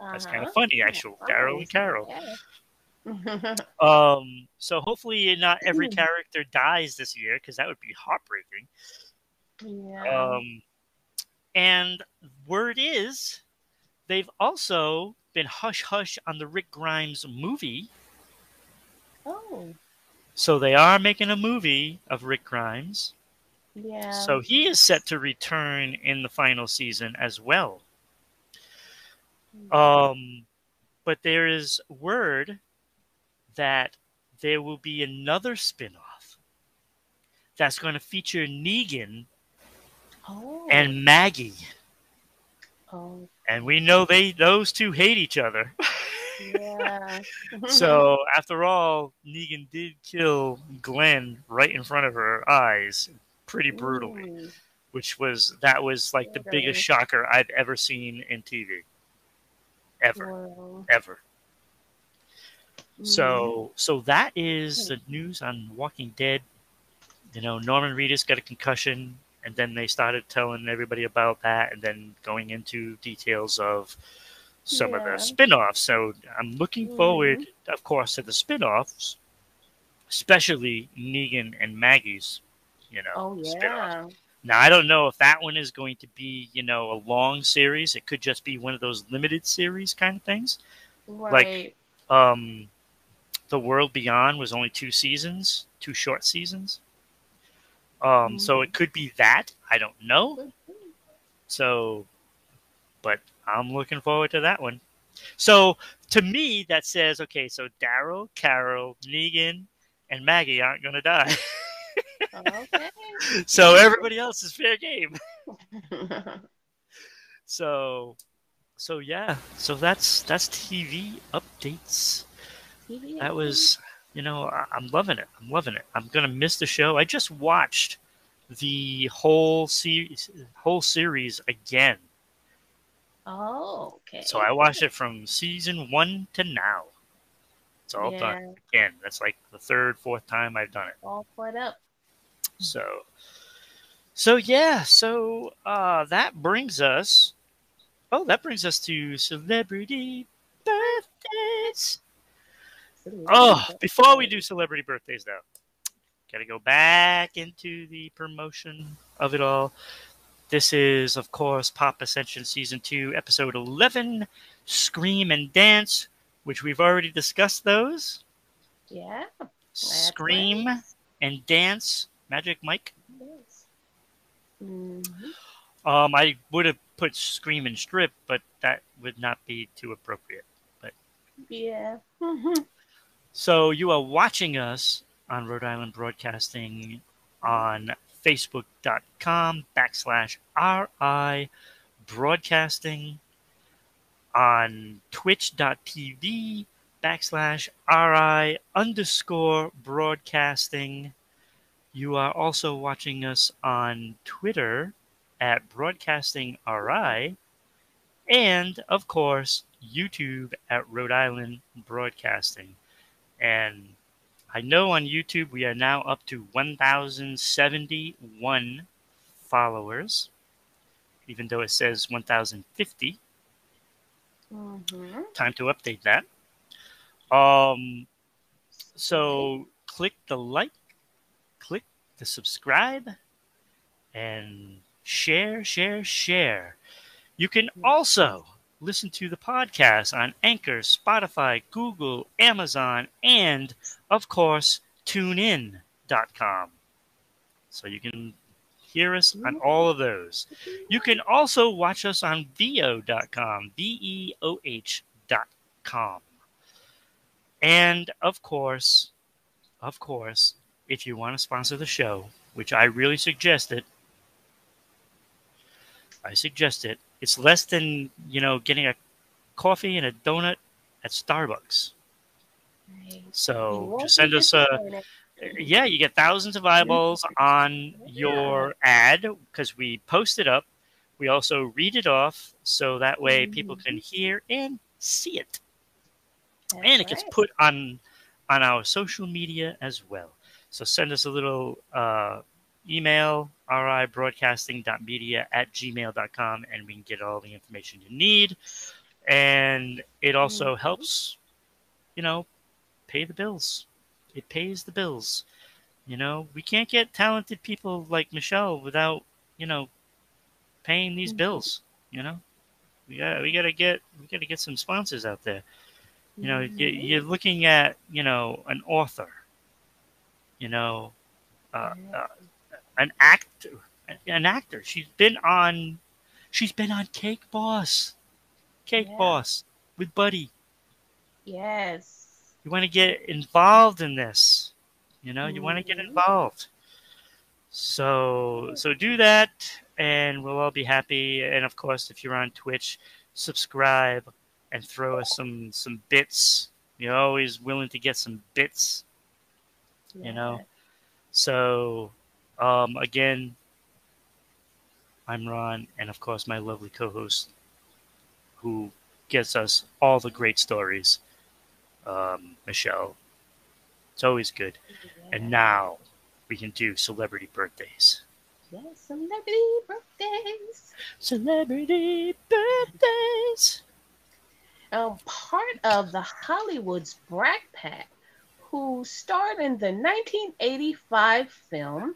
That's kind Uh-huh. of funny, actually. Daryl and Carol. Yeah. Um, so hopefully, not every character dies this year because that would be heartbreaking. yeah. Um, and word is, they've also been hush hush on the Rick Grimes movie. oh. So they are making a movie of Rick Grimes. Yeah. So he is set to return in the final season as well. Um, but there is word that there will be another spin-off that's going to feature Negan oh. and Maggie. oh. And we know they those two hate each other. Yeah. so after all, Negan did kill Glenn right in front of her eyes, pretty brutally, Ooh. which was that was like the biggest shocker I've ever seen in TV. Ever, Wow. ever. Mm. So so that is the news on Walking Dead. You know, Norman Reedus got a concussion, and then they started telling everybody about that, and then going into details of some of the spin-offs. So I'm looking Mhm. forward, of course, to the spin-offs, especially Negan and Maggie's, you know, Oh yeah. Now I don't know if that one is going to be, you know, a long series. It could just be one of those limited series kind of things. Right. Um, the World Beyond was only two seasons, two short seasons. Um, so it could be that. I don't know. So, but I'm looking forward to that one. So to me, that says okay. So Daryl, Carol, Negan, and Maggie aren't going to die. okay. so everybody else is fair game. So, so yeah. So that's that's TV updates. That was, you know, I, I'm loving it. I'm loving it. I'm gonna miss the show. I just watched the whole series, whole series again. Oh, okay. So I watched it from season one to now. It's all done again. That's like the third, fourth time I've done it. all caught up. So, so yeah. So uh, that brings us. Oh, that brings us to celebrity birthdays. Oh, before we do celebrity birthdays, though, got to go back into the promotion of it all. This is, of course, Pop Ascension Season 2, Episode 11 Scream and Dance, which we've already discussed those. Yeah. Scream and Dance, Magic Mike. Yes. Mhm. Um, I would have put Scream and Strip, but that would not be too appropriate. But Yeah. So you are watching us on Rhode Island Broadcasting on Facebook.com backslash RI Broadcasting, on Twitch.tv backslash RI underscore Broadcasting. You are also watching us on Twitter at Broadcasting RI, and of course, YouTube at Rhode Island Broadcasting. And I know on YouTube we are now up to 1,071 followers, even though it says 1,050. Mhm. Time to update that. Um, so click the like, the subscribe, and share, share, share. You can also listen to the podcast on Anchor, Spotify, Google, Amazon, and of course, tunein.com. So you can hear us on all of those. You can also watch us on veoh.com, V E O H.com. And of course, of course, if you want to sponsor the show, which I really suggest it, I suggest it. It's less than, you know, getting a coffee and a donut at Starbucks. Right. So just send us a disappointed. yeah, you get thousands of eyeballs on your ad because we post it up. We also read it off so that way people Mhm. can hear and see it. That's and it gets put on on our social media as well. So send us a little uh, email, ribroadcasting.media at gmail.com, and we can get all the information you need. And it also Mhm. helps, you know, pay the bills. It pays the bills. You know, we can't get talented people like Michelle without, you know, paying these Mhm. bills. You know, we got we got to get we got to get some sponsors out there. You know, Mhm. you're looking at you know an author, you know, uh, uh, an actor, an actor. She's been on, she's been on Cake Boss, Cake Yeah. Boss with Buddy. Yes. You want to get involved in this, you know. You want to get Mhm. involved. So so do that, and we'll all be happy. And of course, if you're on Twitch, subscribe and throw us some some bits. You're always willing to get some bits. You know. So, um, again, I'm Ron, and of course, my lovely co host who gets us all the great stories, um, Michelle. It's always good. And now we can do celebrity birthdays. Yes, celebrity birthdays. Celebrity birthdays. um, part of the Hollywood's Brat Pack, who starred in the 1985 film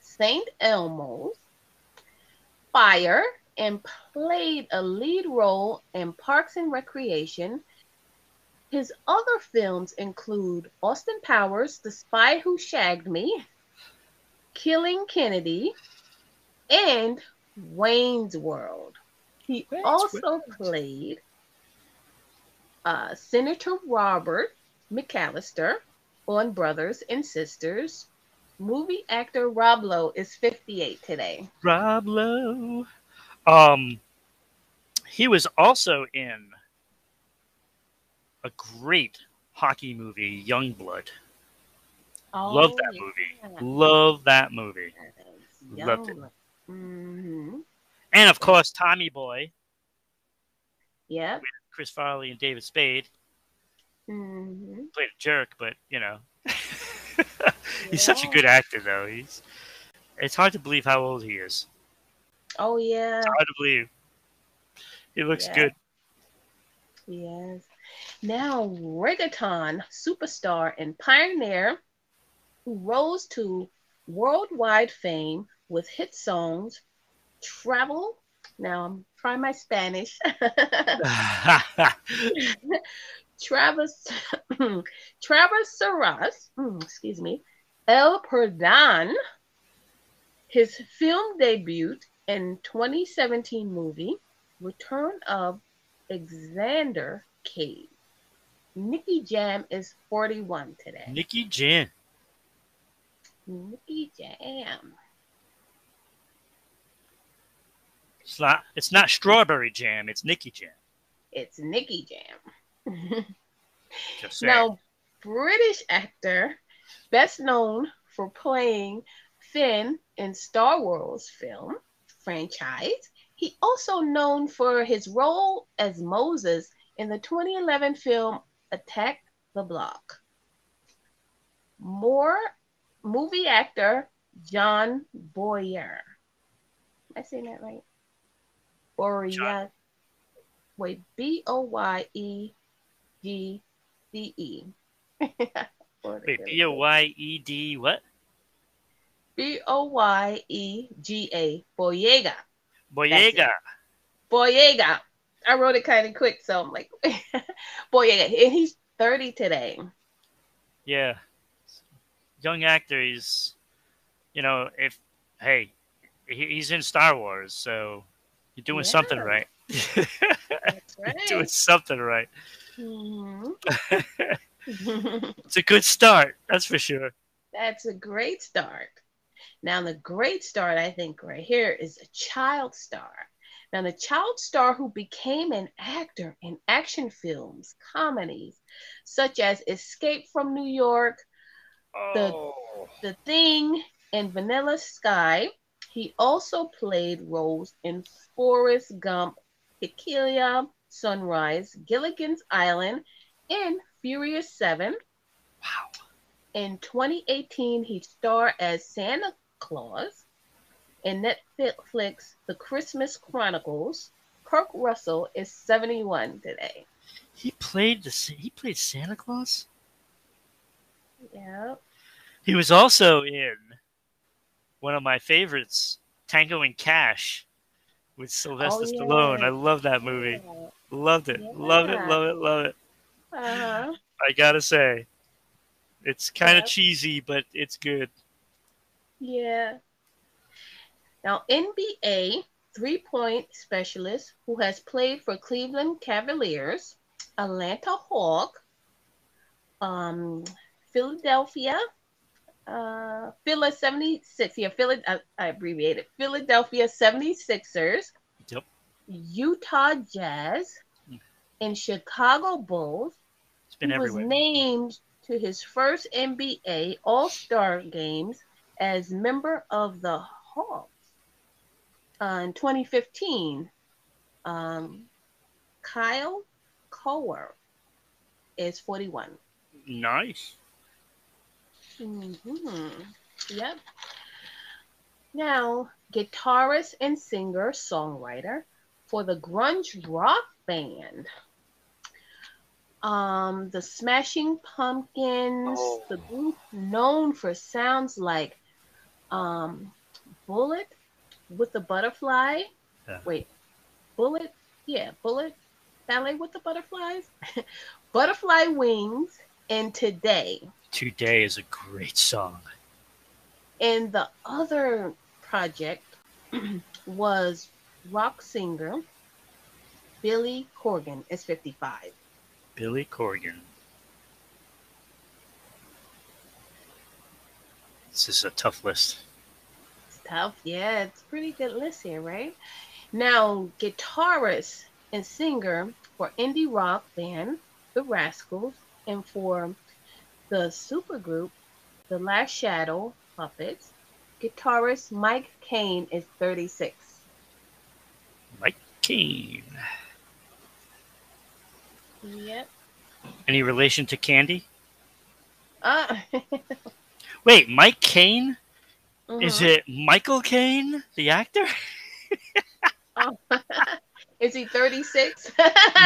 Saint Elmo's Fire and played a lead role in Parks and Recreation. His other films include Austin Powers, The Spy Who Shagged Me, Killing Kennedy, and Wayne's World. He Wayne's also World. played uh, Senator Robert McCallister on Brothers and Sisters. Movie actor Rob Lowe is 58 today. Rob Lowe. Um, he was also in a great hockey movie, Youngblood. Love Oh, that yeah. movie. Love that movie. Loved it. hmm And of course, Tommy Boy, Yep. Chris Farley, and David Spade hmm played a jerk, but you know, he's such a good actor, though. He's. It's hard to believe how old he is. Oh yeah. It's hard to believe. He looks Yeah. good. Yes. Now, reggaeton superstar and pioneer who rose to worldwide fame with hit songs Travel. Now, I'm trying my Spanish. Travis, Travis Saras, mm, excuse me, El Perdón, his film debut in 2017 movie, Return of Alexander Cave. Nicky Jam is 41 today. Nikki Jan. Nicky Jam. It's not. It's not strawberry jam. It's Nicky Jam. It's Nicky Jam. Now, British actor, best known for playing Finn in Star Wars film franchise, he also known for his role as Moses in the 2011 film Attack the Block. More movie actor John Boyer. Am I saying that right? Boyer. Wait, B O Y E G C E. Wait, B O Y E D what? B O Y E G A. Boyega. Boyega. Boyega. I wrote it kind of quick, so I'm like, Boyega. And he's 30 today. Yeah. Young actor. He's, you know, if hey, he's in Star Wars, so you're doing something Yeah. right. That's You're doing something right. Mhm. It's a good start, that's for sure. That's a great start. Now, the great start, I think, right here is a child star. Now, the child star who became an actor in action films, comedies, such as Escape from New York, The- Oh, The Thing, and Vanilla Sky. He also played roles in Forrest Gump, Tequila, Sunrise, Gilligan's Island, and Furious 7. wow. In 2018, he starred as Santa Claus in Netflix The Christmas Chronicles. Kurt Russell is 71 today. He played the he played Santa Claus. Yeah. He was also in one of my favorites, Tango and Cash, with Sylvester Oh, yeah. Stallone. I love that movie. Loved it. Love it. Yeah. Love it. Love it. Uh-huh. I gotta say, it's kind of Yeah. cheesy, but it's good. Yeah. Now, NBA three point specialist who has played for Cleveland Cavaliers, Atlanta Hawk, um, Philadelphia, uh, Phila 76. Yeah, Phila, I, I abbreviated. Philadelphia 76ers, Yep. Utah Jazz, and Chicago Bulls. It's been he was everywhere. named to his first NBA All Star games as member of the Hawks uh, in 2015. Um, Kyle Korver is 41. Nice. Hmm Yep. Now, guitarist and singer songwriter for the grunge rock band. Um, the Smashing Pumpkins, Oh. the group known for sounds like um, Bullet with the Butterfly. Yeah. Wait, Bullet? Yeah, Bullet. Ballet with the Butterflies. Butterfly Wings and Today. Today is a great song. And the other project was rock singer Billy Corgan is 55. Billy Corgan. This is a tough list. It's tough. Yeah, it's a pretty good list here, right? Now, guitarist and singer for indie rock band The Rascals and for the supergroup The Last Shadow Puppets, guitarist Mike Kane is 36. Mike Kane. Yep. Any relation to Candy? Uh, Wait, Mike Kane? Is mhm. it Michael Caine, the actor? Oh. Is he 36?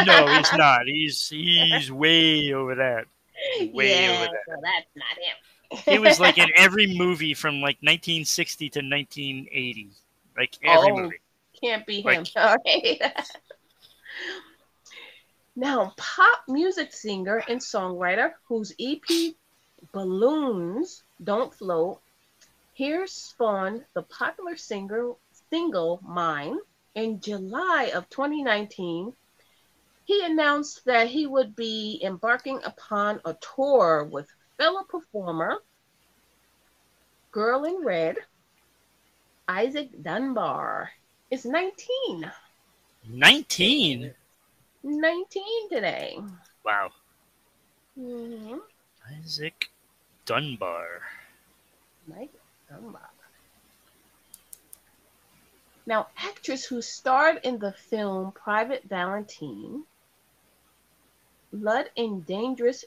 no, he's not. He's he's way over that. Way yeah, over so that's not him. He was like in every movie from like 1960 to 1980. Like every Oh. movie. Can't be him. Like- All right. now, pop music singer and songwriter whose EP Balloons Don't Float here spawned the popular singer single Mine in July of 2019. He announced that he would be embarking upon a tour with fellow performer Girl in Red, Isaac Dunbar is 19. 19. 19 today. Wow. Mm-hmm. Isaac Dunbar. Mike Dunbar. Now, actress who starred in the film Private Valentine, Blood and Dangerous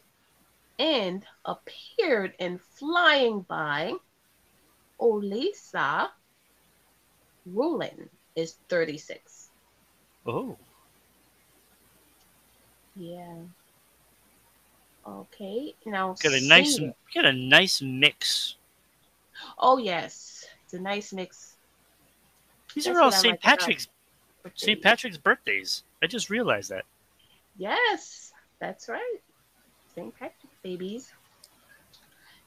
and appeared in Flying By, Olesya Rulin is 36. Oh, Yeah. Okay. Now got a nice got a nice mix. Oh yes, it's a nice mix. These That's are all St. like Patrick's. St. Patrick's birthdays. I just realized that. Yes, that's right. St. Patrick babies.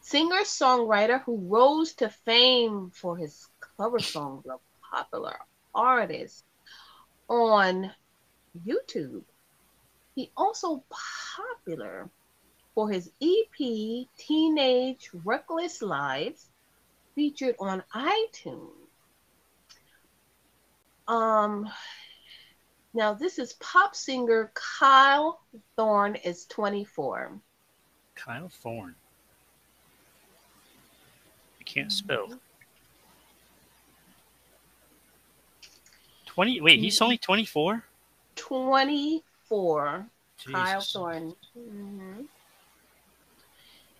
Singer songwriter who rose to fame for his cover songs of popular artists on YouTube. He also popular for his EP Teenage Reckless Lives featured on iTunes. Um now this is pop singer Kyle Thorne is 24. Kyle Thorne. I can't spell. Mm-hmm. 20 Wait, he's only 24? 24. Kyle Jesus. Thorne. Mhm.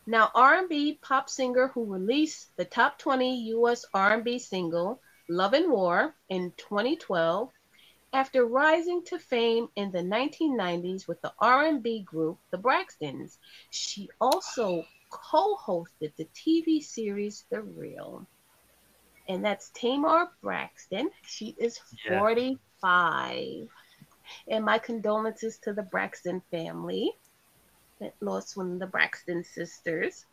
Now, R&B pop singer who released the top 20 U.S. R&B single "Love and War" in 2012, after rising to fame in the 1990s with the R&B group The Braxtons. She also co-hosted the TV series The Real, and that's Tamar Braxton. She is Yeah. 45. And my condolences to the Braxton family that lost one of the Braxton sisters.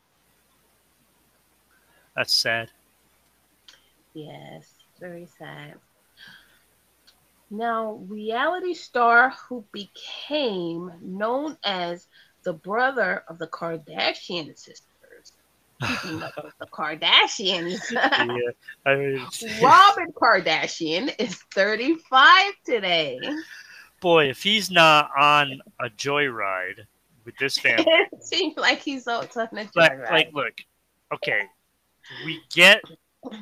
That's sad. Yes. Very sad. Now, reality star who became known as the brother of the Kardashian sisters, keeping up with the Kardashians. yeah, I mean, Robin Kardashian is 35 today. boy, if he's not on a joyride with this family, it seems like he's on a like, joyride. like, look, okay, we get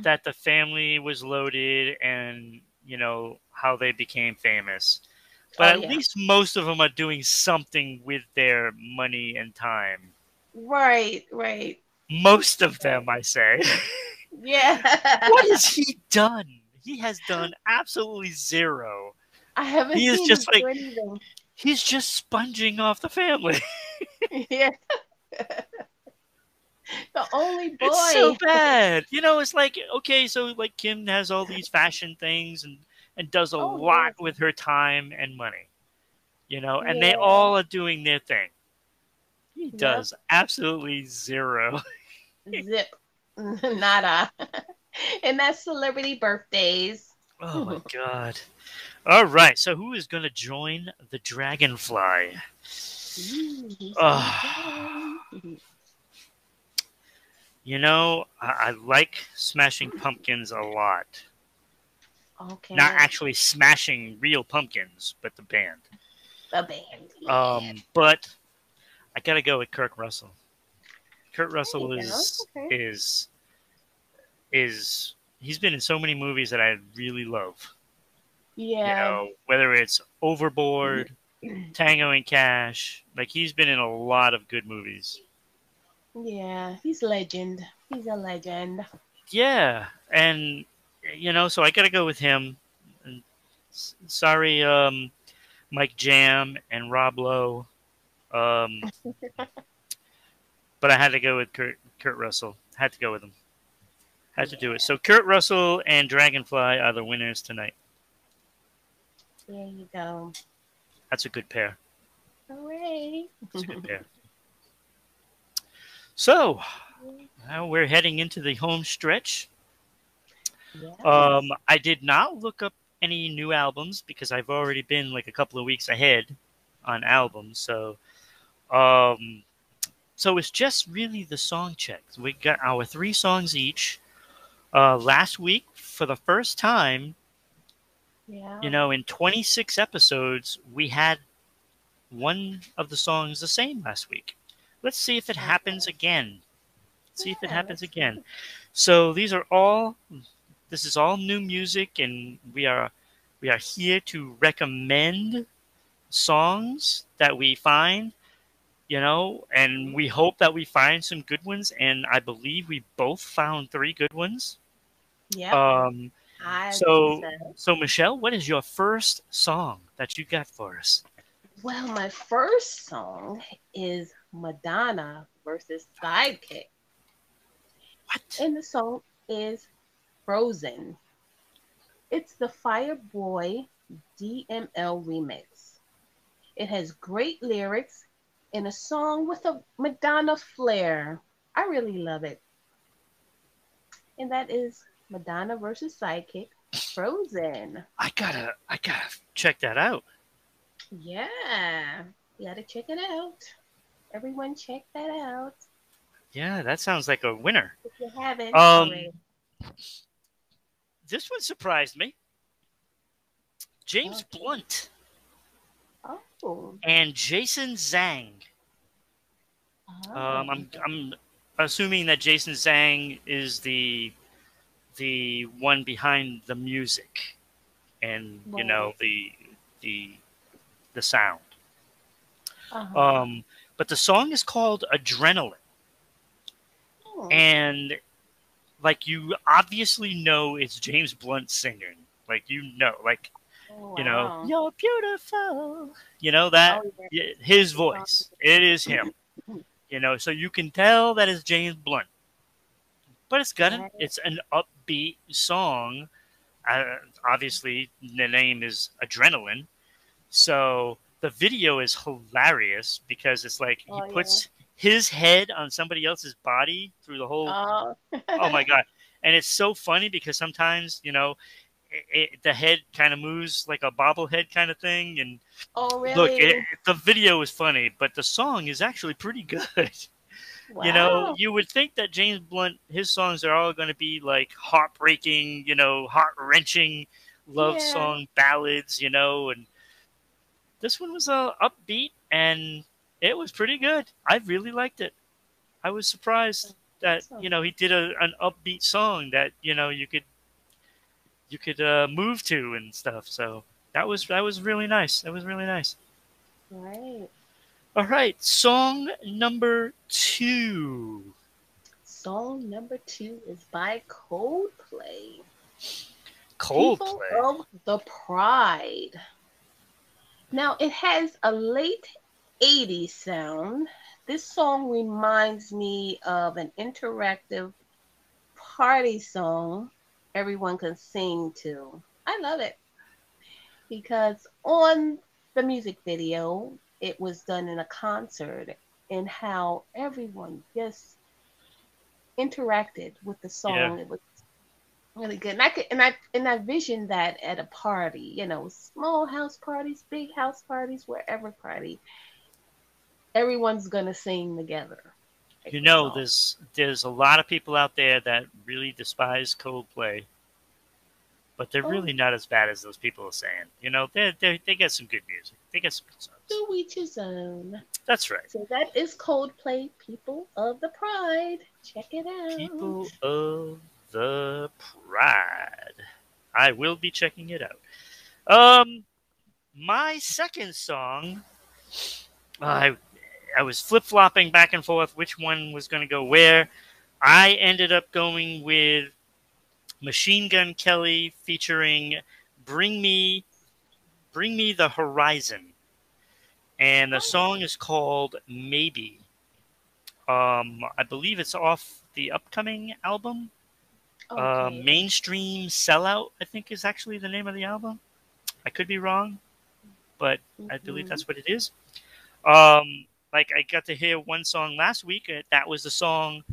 that the family was loaded and you know how they became famous, but Oh, at yeah. least most of them are doing something with their money and time. Right, right. Most of them, I say. Yeah. what has he done? He has done absolutely zero. I haven't He is just like- He's just sponging off the family. Yeah. the only boy. It's so bad. You know, it's like okay, so like Kim has all these fashion things and and does a Oh, lot yes. with her time and money. You know, and they all are doing their thing. He Yep. does absolutely zero. Zip. Nada. and that's celebrity birthdays. Oh my god. All right, so who is going to join the Dragonfly? Ooh, he's so good. You know, I, I like Smashing Pumpkins a lot. Okay. Not actually smashing real pumpkins, but the band. the band. Um, but I gotta go with Kurt Russell. Kurt Russell is Okay. is is he's been in so many movies that I really love. Yeah. You know, whether it's Overboard, Tango and Cash, like he's been in a lot of good movies. Yeah. He's legend. He's a legend. Yeah, and you know, so I gotta go with him. And sorry, um, Nicky Jam and Rob Lowe, um, but I had to go with Kurt, Kurt Russell. Had to go with him. Had to do it. So Kurt Russell and Dragonfly are the winners tonight. There you go. That's a good pair. Hooray. That's a good pair. So now we're heading into the home stretch. Yes. Um, I did not look up any new albums because I've already been like a couple of weeks ahead on albums. So, um, so it's just really the song checks. We got our three songs each. Uh, last week, for the first time, yeah. you know, in 26 episodes, we had one of the songs the same last week. Let's see if it happens again. See if it happens again. So these are all this is all new music and we are we are here to recommend songs that we find, you know, and we hope that we find some good ones and I believe we both found three good ones. yeah. Um I so so. so Michelle, what is your first song that you got for us? Well, my first song is Madonna versus Sickick. What? And the song is Frozen. It's the Fireboy DML remix. It has great lyrics and a song with a Madonna flair. I really love it. And that is Madonna versus Sickick, Frozen. I gotta I gotta check that out. Yeah, you gotta check it out. Everyone, check that out Yeah, that sounds like a winner. if you haven't. Um, already. This one surprised me. James Okay. Blunt Oh, and Jason Zhang. Um, I'm I'm assuming that Jason Zhang is the the one behind the music and you know the the the sound. uh-huh. Um, but the song is called Adrenaline. Oh, and like you obviously know it's James Blunt singing. Like you know, like oh, you know, you're beautiful. You know that Oh, yeah. his voice. It is him. You know, so you can tell that it's James Blunt. But it's got an, it's an upbeat song. Uh, obviously, the name is Adrenaline. So the video is hilarious because it's like he Oh, yeah. puts his head on somebody else's body through the whole Oh, oh my god and it's so funny because sometimes you know it, it, the head kind of moves like a bobblehead kind of thing. And oh, really? look, it, the video is funny, but the song is actually pretty good. Wow. You know, you would think that James Blunt, his songs are all going to be like heartbreaking, you know, heart wrenching love yeah. song ballads, you know, and this one was a uh, upbeat and it was pretty good. I really liked it. I was surprised that you know he did a, an upbeat song that you know you could you could uh, move to and stuff. So that was that was really nice. That was really nice. Right. All right, song number two. Song number two is by Coldplay. Coldplay. People of the Pride. Now it has a late 80s sound. This song reminds me of an interactive party song everyone can sing to. I love it because on the music video, it was done in a concert and how everyone just interacted with the song. Yeah. It was really good. And I could and I and I visioned that at a party, you know, small house parties, big house parties, wherever party. Everyone's gonna sing together you know, there's there's a lot of people out there that really despise Coldplay, but they're oh. really not as bad as those people are saying. You know, they they they get some good music. They get some good songs. To each his own. That's right. So that is Coldplay, People of the Pride. Check it out. People of the Pride. I will be checking it out. Um, my second song. I I was flip flopping back and forth which one was going to go where. I ended up going with Machine Gun Kelly featuring "Bring Me, Bring Me the Horizon," and the song is called "Maybe." Um, I believe it's off the upcoming album. Uh, okay. Uh, Mainstream Sellout, I think, is actually the name of the album. I could be wrong, but mm-hmm. I believe that's what it is. Um, like I got to hear one song last week. Uh, that was the song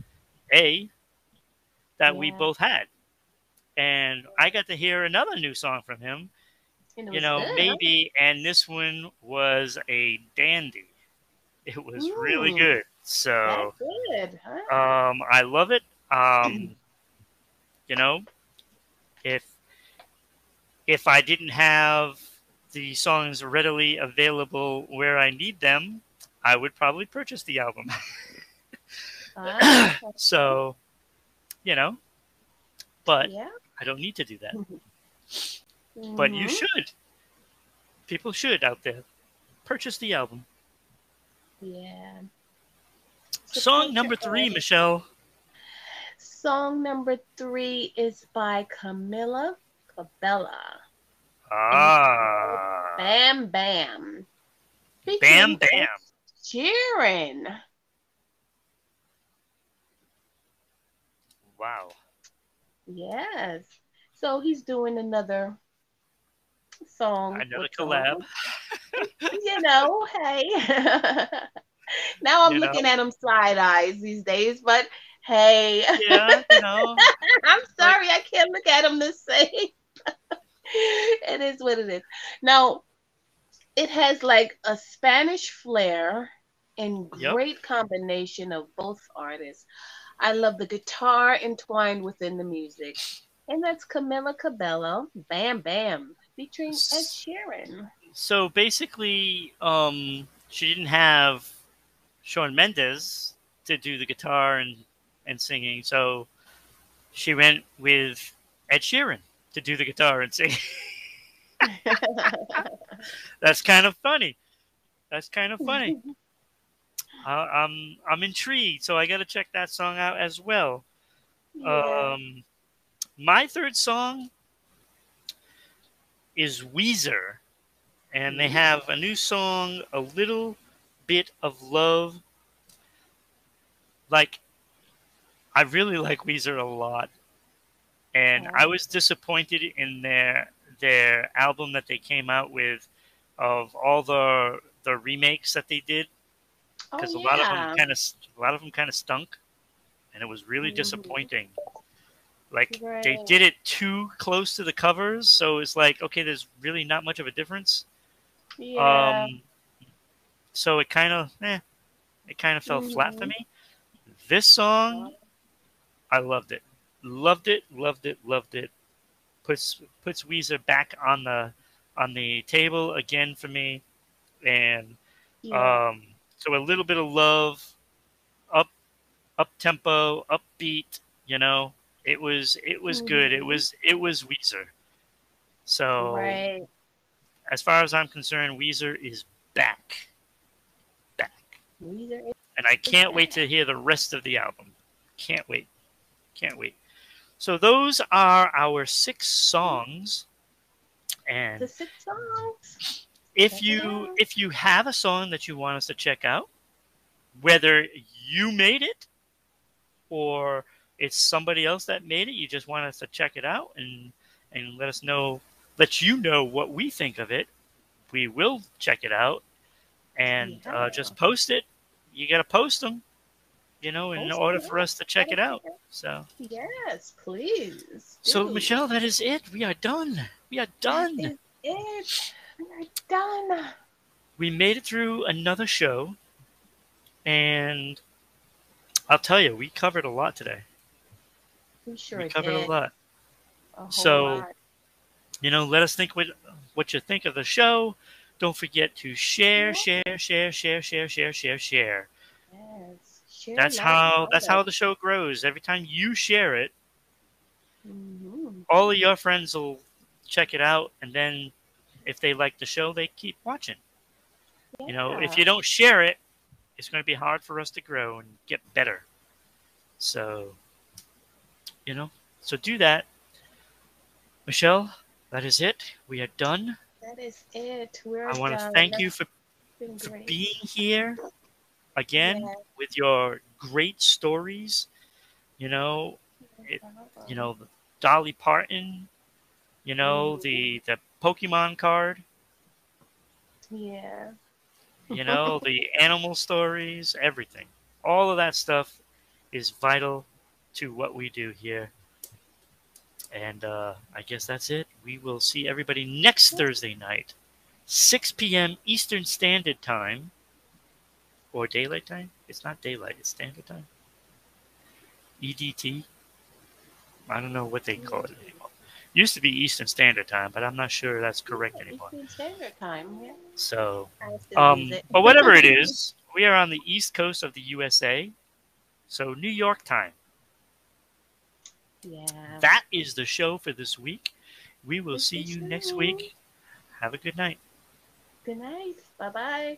A that yeah. we both had, and I got to hear another new song from him. You know, good. maybe, and this one was a dandy. It was Ooh, really good. So, good. Huh? Um, I love it. Um, you know, if if I didn't have the songs readily available where I need them, I would probably purchase the album. Ah, so, you know, but yeah. I don't need to do that. Mm-hmm. But you mm-hmm. should. People should out there purchase the album. Yeah. Song number three, Michelle. Song number three is by Camila Cabello. Ah. Bam Bam. Bam Bam. Sheeran. Wow. Yes. So he's doing another song. Another collab. you know, hey. now I'm you looking know. at him side eyes these days, but hey. Yeah, you know. I'm sorry, like, I can't look at him the same. it is what it is. Now, it has like a Spanish flair and great yep. combination of both artists. I love the guitar entwined within the music. And that's Camila Cabello, Bam Bam, featuring Ed Sheeran. So basically, um, she didn't have Shawn Mendes to do the guitar and, and singing. So she went with Ed Sheeran to do the guitar and sing. That's kind of funny. That's kind of funny. I'm I'm intrigued, so I got to check that song out as well. Yeah. Um, my third song is Weezer, and they have a new song, "A Little Bit of Love." Like, I really like Weezer a lot, and I was disappointed in their their album that they came out with of all the the remakes that they did because oh, a lot of them kind of a lot of them kind of stunk, and it was really mm-hmm. disappointing. Like Right. they did it too close to the covers, so it's like okay, there's really not much of a difference. Yeah. Um, so it kind of, eh, it kind of fell flat for Mhm. me. This song, I loved it, loved it, loved it, loved it. Puts puts Weezer back on the on the table again for me, and yeah. um, so a little bit of love, up up tempo, upbeat. You know, it was it was mm-hmm. good. It was it was Weezer. So right. as far as I'm concerned, Weezer is back, back, Weezer is and I can't wait to hear the rest of the album. Can't wait, can't wait. So those are our six songs, and the six songs. If you if you have a song that you want us to check out, whether you made it or it's somebody else that made it, you just want us to check it out and and let us know, let you know what we think of it. We will check it out and Yeah. uh, just post it. You got to post them, you know, in Post order them, for us to check it out. So, Yes, please. so. Michelle, that is it. We are done. We are done. is it. We're done. we made it through another show, and I'll tell you, we covered a lot today. We sure we covered did. a lot. A whole So- lot. You know, let us think what what you think of the show. Don't forget to share, Yeah. share, share, share, share, share, share, share. Yes. Share That's how that's it. how the show grows. Every time you share it, Mhm. all of your friends will check it out, and then if they like the show, they keep watching. You know, if you don't share it, it's going to be hard for us to grow and get better. So, you know, so do that. Michelle, that is it. We are done. That is it. We're I want to done. thank you for, for great. being here again Yeah. with your great stories. You know, it- you know, Dolly Parton, you know, Mhm. the, the Pokemon card, Yeah. you know, the animal stories, everything. All of that stuff is vital to what we do here. And uh, I guess that's it. We will see everybody next Thursday night, 6 p.m. Eastern Standard Time. Or daylight time? It's not daylight, it's standard time. EDT? I don't know what they call it. Used to be Eastern Standard Time, but I'm not sure that's correct anymore. Eastern Standard Time. Yeah. So, um, but whatever it is, we are on the east coast of the USA, so New York time. Yeah. That is the show for this week. We will see you next week. Have a good night. Good night. Bye bye.